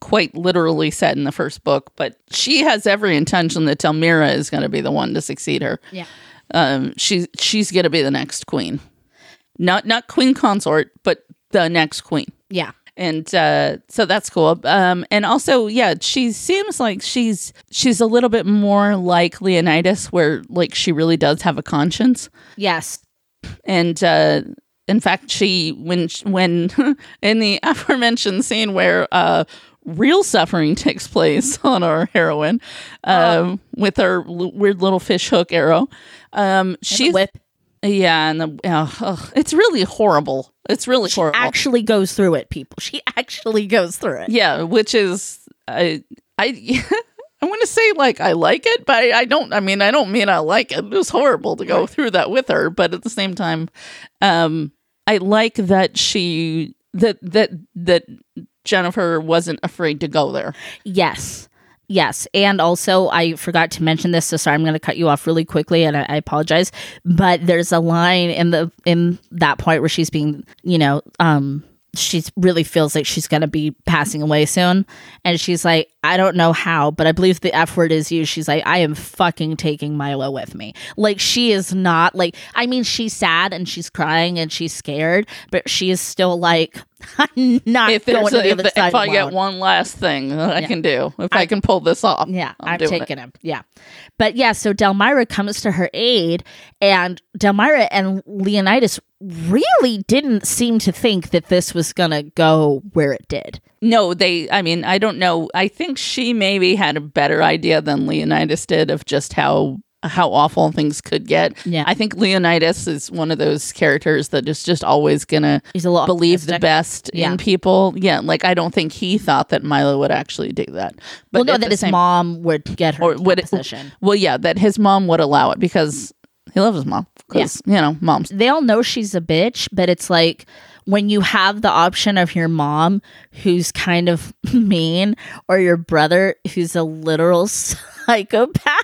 quite literally said in the first book, but she has every intention that Delmira is going to be the one to succeed her. Yeah. Um, she's she's going to be the next queen, not not queen consort, but the next queen. Yeah. And uh, so that's cool. Um, and also, yeah, she seems like she's she's a little bit more like Leonidas, where like she really does have a conscience Yes. and uh, in fact, she when when in the aforementioned scene where uh, real suffering takes place on our heroine um, with her l- weird little fish hook arrow, um, she's whip. yeah, and the oh, it's really horrible. It's really horrible. Actually goes through it, people. She actually goes through it. yeah, which is I I. I want to say like I like it, but I, I don't. I mean, I don't mean I like it. It was horrible to go through that with her, but at the same time, um, I like that she that that that Jennifer wasn't afraid to go there. Yes. Yes. And also, I forgot to mention this, so sorry, I'm going to cut you off really quickly, and I, I apologize. But there's a line in the in that point where she's being, you know, um, she really feels like she's going to be passing away soon, and she's like, I don't know how, but I believe the F word is used. She's like, I am fucking taking Milo with me. Like she is not like. I mean, she's sad and she's crying and she's scared, but she is still like, I'm not If going to a, the if, other side if I get one last thing that I can do, if I, can pull this off, Yeah, I'm I'm, taking him. Yeah. But yeah, so Delmira comes to her aid, and Delmira and Leonidas really didn't seem to think that this was going to go where it did. No, they, I mean, I don't know. I think she maybe had a better idea than Leonidas did of just how how awful things could get. Yeah. I think Leonidas is one of those characters that is just always gonna He's a believe the best Yeah. in people. Yeah, like I don't think he thought that Milo would actually do that. But well, no, that his same- mom would get her would position. well, yeah, that his mom would allow it because he loves his mom. Because you know, moms. They all know she's a bitch, but it's like when you have the option of your mom who's kind of mean or your brother who's a literal psychopath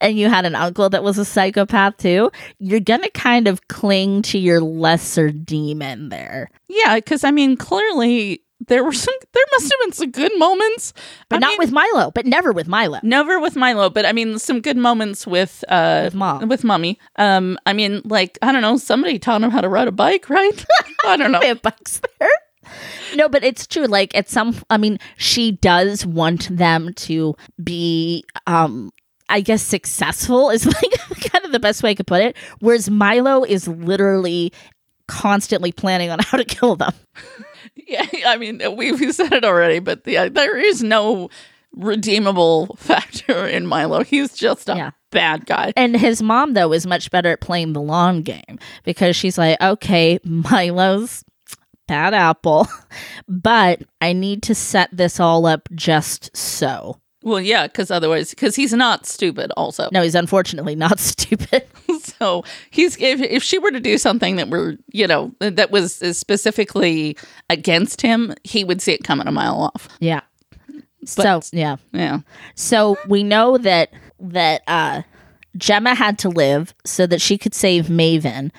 and you had an uncle that was a psychopath too, you're going to kind of cling to your lesser demon there. Yeah, because I mean, clearly there were some. There must have been some good moments, But I not mean, with Milo, but never with Milo. Never with Milo, but I mean some good moments with uh With Mom. with mommy. Um, I mean, like I don't know, somebody taught him how to ride a bike, right? I don't know. They have bugs there. No, but it's true. Like at some, I mean, she does want them to be, um, I guess, successful is like kind of the best way I could put it. Whereas Milo is literally constantly planning on how to kill them. Yeah, I mean, we we said it already, but the, uh, there is no redeemable factor in Milo. He's just a Yeah. bad guy. And his mom, though, is much better at playing the long game because she's like, okay, Milo's bad apple, but I need to set this all up just so. Well, yeah, because otherwise, because he's not stupid. Also, No, he's unfortunately not stupid. so he's if if she were to do something that were you know that was specifically against him, he would see it coming a mile off. Yeah. so yeah. Yeah. So we know that that uh Gemma had to live so that she could save Maeven.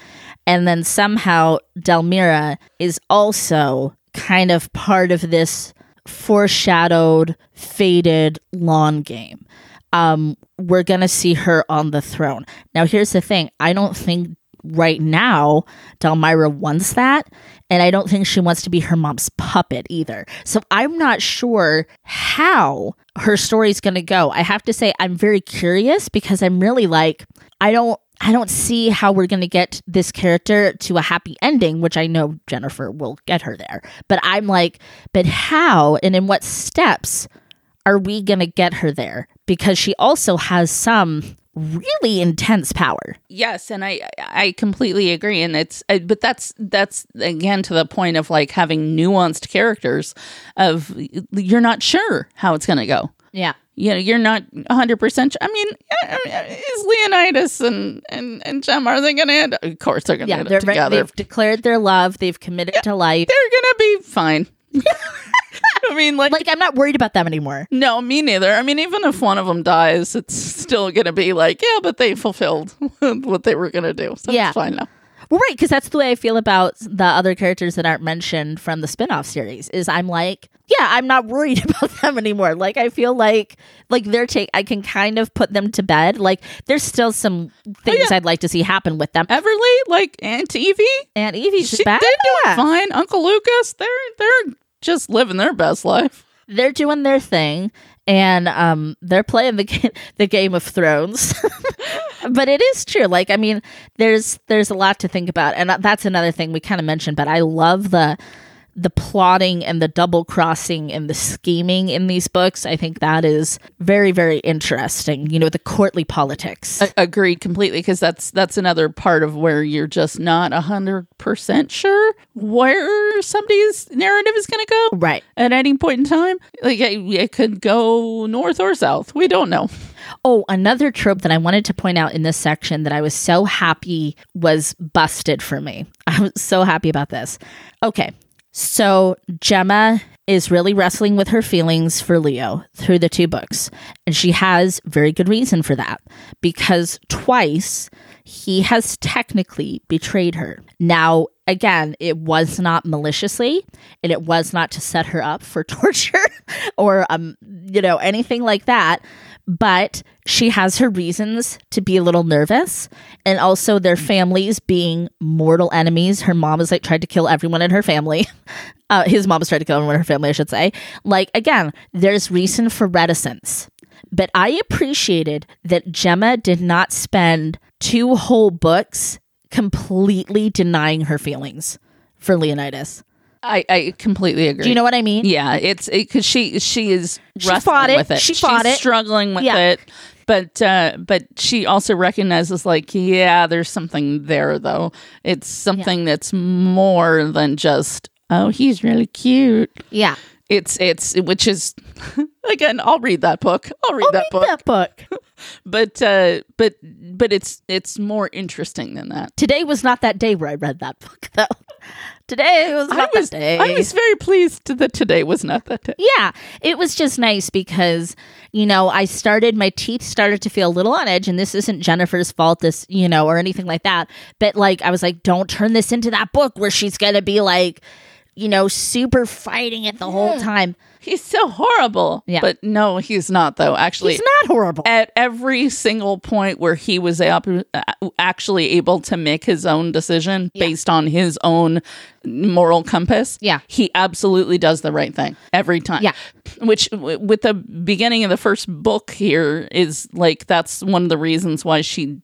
And then somehow Delmira is also kind of part of this foreshadowed, faded lawn game. Um, we're gonna see her on the throne. Now here's the thing. I don't think right now Delmira wants that. And I don't think she wants to be her mom's puppet either. So I'm not sure how her story's going to go. I have to say I'm very curious because I'm really like I don't I don't see how we're going to get this character to a happy ending, which I know Jennifer will get her there. But I'm like, but how and in what steps are we going to get her there? Because she also has some really intense power. Yes, and I I completely agree, and it's uh, but that's that's again to the point of like having nuanced characters. Of you're not sure how it's going to go. Yeah. You know, you're not 100. percent I mean, I mean, is Leonidas and and and Gem are they going to end? Of course, they're going to Yeah, end up together. they've declared their love. They've committed to life. They're going to be fine. I mean, like, Like I'm not worried about them anymore. no, me neither. I mean, even if one of them dies, it's still going to be like, yeah, but they fulfilled what they were going to do. So Yeah. it's fine now. Well, right, because that's the way I feel about the other characters that aren't mentioned from the spin-off series. Is I'm like, yeah, I'm not worried about them anymore. Like I feel like like they're take I can kind of put them to bed. Like there's still some things Oh, yeah. I'd like to see happen with them. Everleigh, like Aunt Evie, Aunt Evie's she, back. they're doing fine. Uncle Lucas, they're they're just living their best life. They're doing their thing and um they're playing the ga- the Game of Thrones. but it is true. Like I mean, there's there's a lot to think about and that's another thing we kind of mentioned, but I love the the plotting and the double crossing and the scheming in these books. I think that is very very interesting. You know, the courtly politics. A- agreed completely because that's that's another part of where you're just not a hundred percent sure where somebody's narrative is going to go right. at any point in time. Like it, it could go north or south. We don't know. Oh, another trope that I wanted to point out in this section that I was so happy was busted for me. I was so happy about this. Okay. So Gemma is really wrestling with her feelings for Leo through the two books. And she has very good reason for that because twice he has technically betrayed her. Now, again, it was not maliciously and it was not to set her up for torture or um you know anything like that but she has her reasons to be a little nervous and also their families being mortal enemies. Her mom has like tried to kill everyone in her family. Uh, his mom has tried to kill everyone in her family i should say. Like again there's reason for reticence. But i appreciated that gemma did not spend two whole books completely denying her feelings for leonidas I, I completely agree. do you know what i mean Yeah, it's because she she is She fought it. with it. She She's fought it. struggling with Yeah. it. But uh, but she also recognizes like yeah, there's something there though. It's something that's more than just oh he's really cute. yeah It's it's which is again I'll read that book. I'll read I'll that read book. that book But uh, but but it's it's more interesting than that. Today was not that day where I read that book, though. Today was I not was that day. I was very pleased that today was not that day. yeah, it was just nice because, you know, I started, my teeth started to feel a little on edge, and this isn't Jennifer's fault, this, you know, or anything like that. But, like, I was like, don't turn this into that book where she's going to be like, you know, super fighting it the whole time. He's so horrible. Yeah. But no, he's not though. Actually, He's not horrible. at every single point where he was ap- uh, actually able to make his own decision based on his own moral compass Yeah. he absolutely does the right thing every time Yeah. which w- with the beginning of the first book here is like that's one of the reasons why she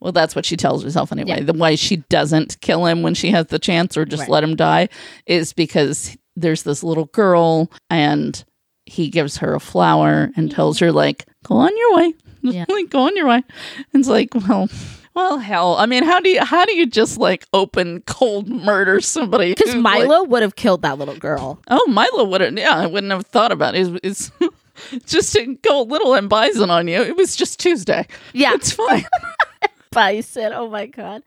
well that's what she tells herself anyway Yeah. the why she doesn't kill him when she has the chance or just Right. let him die is because there's this little girl and he gives her a flower and mm-hmm. tells her like go on your way Yeah. like go on your way it's like well well hell i mean how do you how do you just like open cold murder somebody Because who's, like- Milo would have killed that little girl. oh milo would have yeah i wouldn't have thought about it it's, it's just to go a little and bison on you it was just tuesday Yeah. it's fine bison oh my god.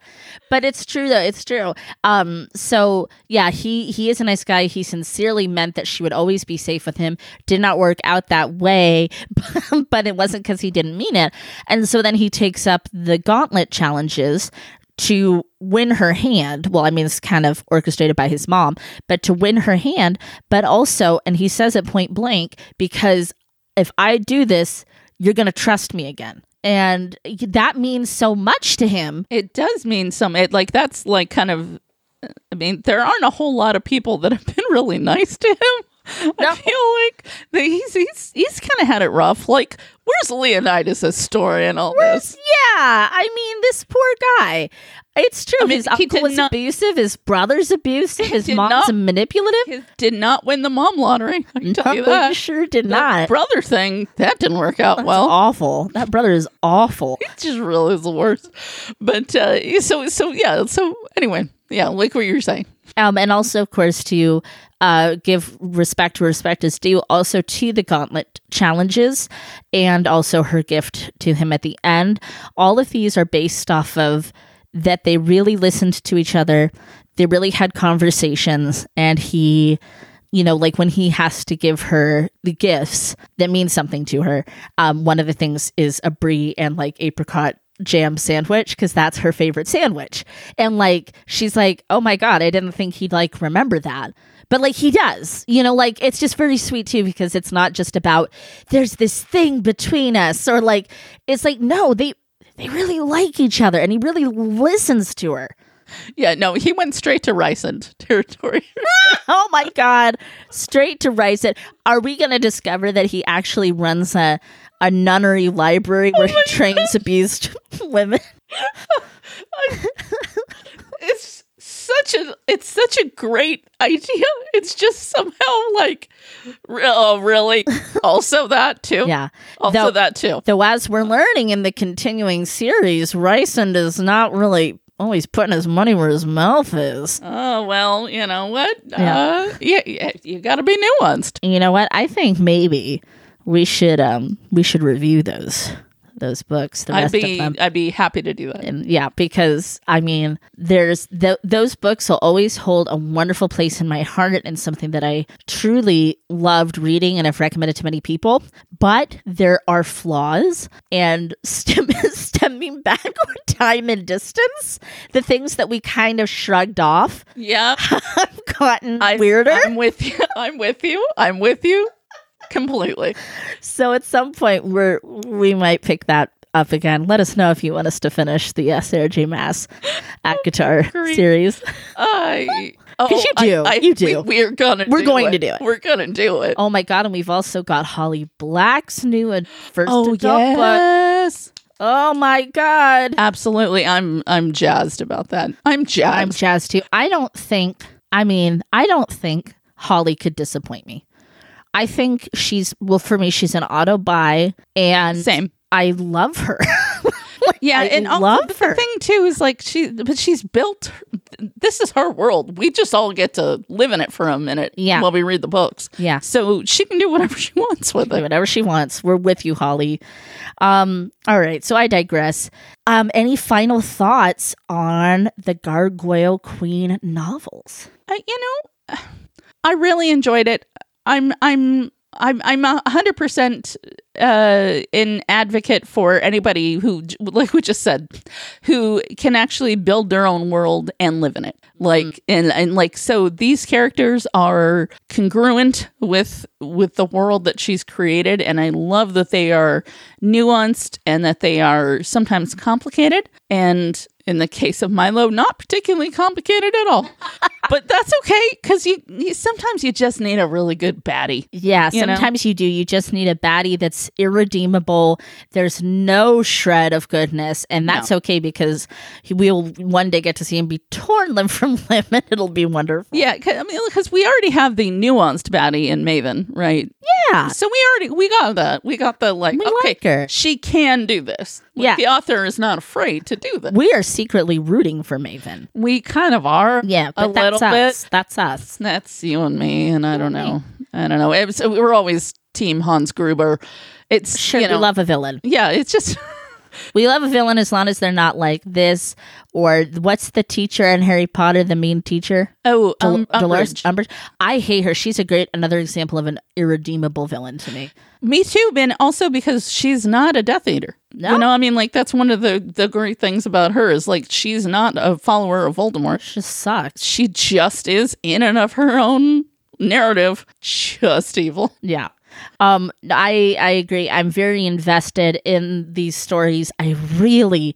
But it's true though. It's true. Um so yeah he he is a nice guy. He sincerely meant that she would always be safe with him. Did not work out that way but it wasn't because he didn't mean it. And so then he takes up the gauntlet challenges to win her hand. Well i mean it's kind of orchestrated by his mom but to win her hand but also and he says it point blank because if i do this you're going to trust me again and that means so much to him. It does mean some it like that's like kind of i mean there aren't a whole lot of people that have been really nice to him No. i feel like he's he's he's kind of had it rough. Like where's leonidas' story and all this? yeah i mean this poor guy. It's true I mean, his uncle was not- abusive his brother's abusive his mom's not- manipulative. He did not win the mom lottery i can tell you that. he sure did that not. brother thing that didn't work out That's well. awful. That brother is awful. It just really is the worst. But uh so so yeah so anyway yeah like what you were saying Um, and also, of course, to uh, give respect where respect is due, also to the gauntlet challenges, and also her gift to him at the end. All of these are based off of that they really listened to each other, they really had conversations, and he. You know, like when he has to give her the gifts that mean something to her. Um, one of the things is a brie and like apricot jam sandwich because that's her favorite sandwich. And like she's like, "Oh my god, I didn't think he'd like remember that." But like he does, you know, like it's just very sweet too because it's not just about there's this thing between us or like it's like no, they they really like each other and he really listens to her. Yeah, no, he went straight to Rysand territory. oh my god, straight to Rysand. Are we going to discover that he actually runs a a nunnery library where he trains abused women? it's such a it's such a great idea. It's just somehow like oh really? Also that too. Yeah. Also Though- that too. Though, as we're learning in the continuing series, Rysand is not really always putting his money where his mouth is. Oh well, you know what? Yeah. Uh, you got to be nuanced. You know what? I think maybe we should um we should review those those books. The I'd be of them. I'd be happy to do that. And yeah, because I mean, there's th- those books will always hold a wonderful place in my heart and something that I truly loved reading and have recommended to many people. But there are flaws, and stem- stemming back over time and distance, the things that we kind of shrugged off Yeah, have gotten I, weirder. I'm with you. I'm with you. I'm with you completely. so at some point, we're we might pick that up again. Let us know if you want us to finish the uh, Sarah J. Maas at guitar Great. series. I. Oh, you do. I- You do. We, are gonna. We're going it. to do it. We're gonna do it. Oh my god! And we've also got Holly Black's new ad- first Oh, adult book. yes. Oh my god! Absolutely. I'm. I'm jazzed about that. I'm jazzed. I'm jazzed too. I don't think. I mean, I don't think Holly could disappoint me. I think she's well for me. She's an auto buy, and Same. I love her. Yeah, I and also love the her. thing too is like she, but she's built. This is her world. We just all get to live in it for a minute. Yeah. while we read the books. yeah, So she can do whatever she wants with it. whatever she wants. We're with you, Holly. Um, all right, so I digress. Um, any final thoughts on the Gargoyle Queen novels? I, you know, I really enjoyed it. I'm. I'm. I'm I'm a hundred percent uh an advocate for anybody who like we just said who can actually build their own world and live in it like and and like so these characters are congruent with with the world that she's created and I love that they are nuanced and that they are sometimes complicated and in the case of Milo not particularly complicated at all but that's okay because you, you sometimes you just need a really good baddie Yeah, You know? sometimes you do. You just need a baddie that's irredeemable. There's no shred of goodness, and that's okay because we'll one day get to see him be torn limb from limb, and it'll be wonderful. Yeah, I mean, because we already have the nuanced baddie in Maeven, right? Yeah, So we already we got that. We got the like, We okay, like her. she can do this. Like, Yeah. the author is not afraid to do this. we are secretly rooting for Maeven. We kind of are. Yeah, but a that's little us. bit. That's us. That's you and me, and I don't know. I don't know. It was, we were always Team Hans Gruber. It's Sure, you know, we love a villain. Yeah, it's just We love a villain as long as they're not like this or what's the teacher in Harry Potter, the mean teacher? oh, Del- um, Dolores Umbridge. Umbridge. I hate her. She's a great another example of an irredeemable villain to me. Me too, Ben. also because she's not a Death Eater. No. You know, I mean, like that's one of the the great things about her is like she's not a follower of Voldemort. She just sucks. she just is in and of her own narrative just evil Yeah. Um I I agree. I'm very invested in these stories. I really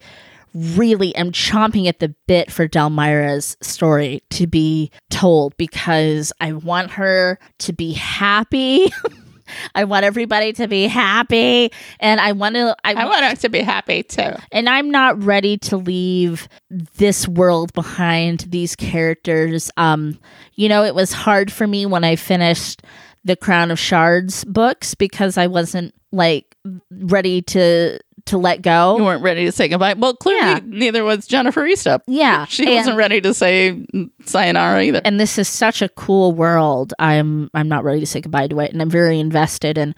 really am chomping at the bit for Delmira's story to be told because I want her to be happy. I want everybody to be happy and I want to I, i want her to be happy too and I'm not ready to leave this world behind these characters. Um, you know, it was hard for me when I finished the Crown of Shards books because I wasn't like ready to to let go. you weren't ready to say goodbye well clearly Yeah. neither was jennifer estep Yeah, she and- wasn't ready to say sayonara either and this is such a cool world. I'm I'm not ready to say goodbye to it, and I'm very invested in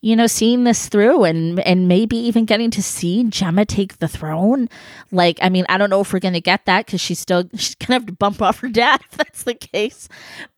you know seeing this through and and maybe even getting to see Gemma take the throne. Like, I mean, I don't know if we're gonna get that because she's still she's gonna have to bump off her dad if that's the case.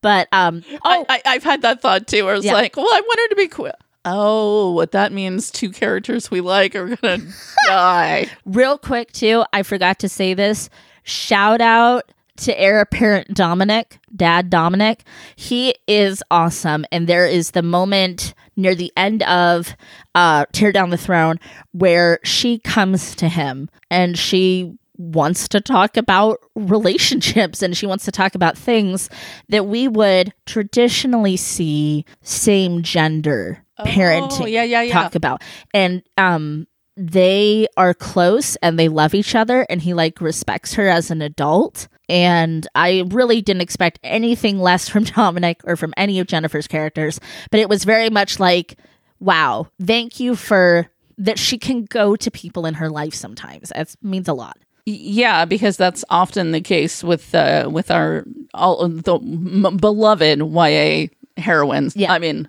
But um, oh, I, i've had that thought too where it's Yeah. like well i want her to be quit oh what that means two characters we like are gonna die real quick too, I forgot to say this. Shout out to heir apparent Dominic, dad Dominic, he is awesome. And there is the moment near the end of uh, Tear Down the Throne where she comes to him and she wants to talk about relationships and she wants to talk about things that we would traditionally see same gender parenting Oh, yeah, yeah, yeah. talk about. And um they are close and they love each other and he like respects her as an adult and I really didn't expect anything less from Dominic or from any of Jennifer's characters, but it was very much like wow, thank you for that she can go to people in her life sometimes. That means a lot. Yeah, because that's often the case with uh, with our all the m- beloved YA heroines. Yeah. I mean,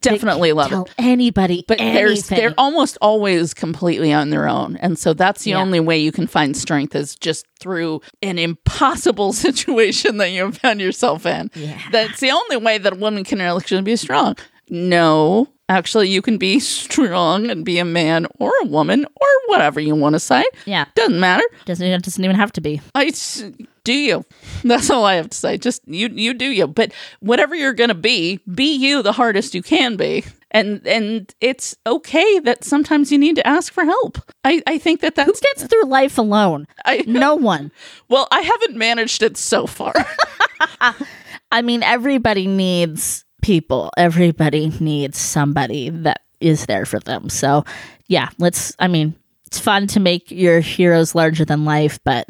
definitely love Tell it. anybody But anything. they're almost always completely on their own, and so that's the Yeah. only way you can find strength is just through an impossible situation that you found yourself in. Yeah. That's the only way that a woman can actually be strong. No, actually, you can be strong and be a man or a woman or whatever you want to say. yeah, Doesn't matter. doesn't it doesn't even have to be. I do you. That's all I have to say. Just you you do you. But whatever you're going to be, be you the hardest you can be. And and it's okay that sometimes you need to ask for help. I I think that Who that's gets through life alone? I No one. well, I haven't managed it so far. I mean, everybody needs people. Everybody needs somebody that is there for them. So, yeah, let's. I mean, it's fun to make your heroes larger than life, but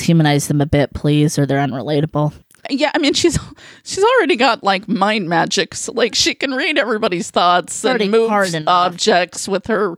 humanize them a bit, please, or they're unrelatable. yeah, I mean she's she's already got like mind magic. So, like she can read everybody's thoughts and move objects with her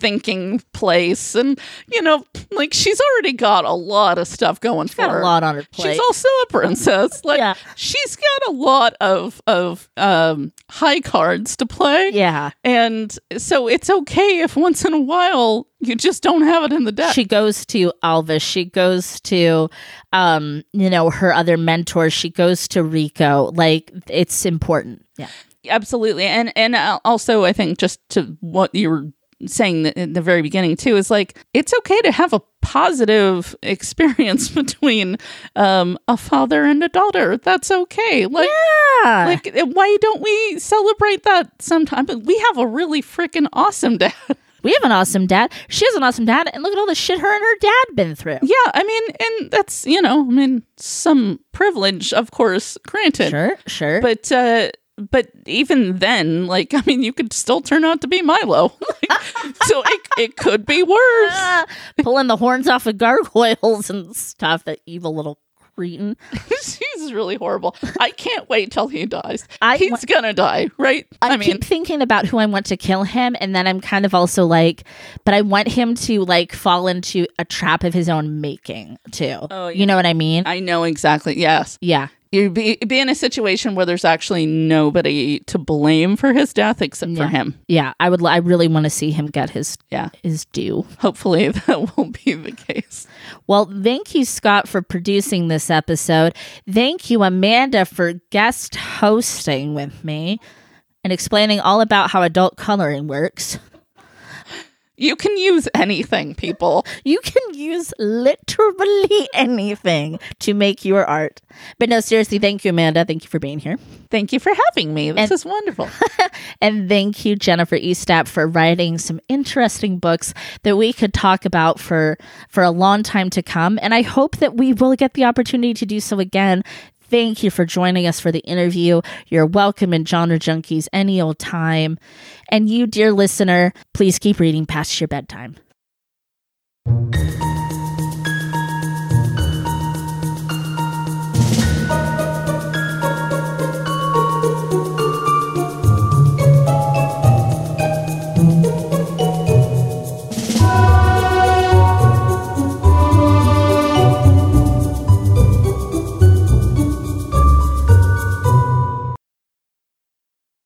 thinking place and you know like she's already got a lot of stuff going for Got her a lot on her plate. She's also a princess. Like Yeah. she's got a lot of of um high cards to play. yeah. And so it's okay if once in a while you just don't have it in the deck. She goes to Alvis. She goes to, um, you know, her other mentors. She goes to Rico. Like it's important. Yeah. Absolutely. And and uh, also I think just to what you were saying in the very beginning too is like it's okay to have a positive experience between um a father and a daughter. That's okay. Like Yeah. like uh, why don't we celebrate that sometime? We have a really freaking awesome dad. we have an awesome dad. She has an awesome dad, and look at all the shit her and her dad been through. Yeah, I mean, and that's you know, I mean, some privilege, of course, granted. Sure, sure. But uh, but even then, like, I mean, you could still turn out to be Milo, like, so it it could be worse. Ah, pulling the horns off of gargoyles and stuff. That evil little cretin. He's really horrible. I can't wait till he dies. I He's wa- gonna die, right? I, I, mean, keep thinking about who I want to kill him, and then I'm kind of also like, but I want him to like fall into a trap of his own making too. Oh, You know what I mean? I know exactly. Yes, yeah. You'd be be in a situation where there's actually nobody to blame for his death except Yeah. for him. Yeah, I would. I really want to see him get his Yeah. his due. Hopefully, that won't be the case. Well, thank you, Scott, for producing this episode. Thank you, Amanda, for guest hosting with me and explaining all about how adult coloring works. You can use anything, people. You can use literally anything to make your art. But no, seriously, thank you, Amanda. Thank you for being here. Thank you for having me. This And- is wonderful. And thank you, Jennifer Estep, for writing some interesting books that we could talk about for for a long time to come. And I hope that we will get the opportunity to do so again. Thank you for joining us for the interview. You're welcome in Genre Junkies any old time. And you, dear listener, please keep reading past your bedtime.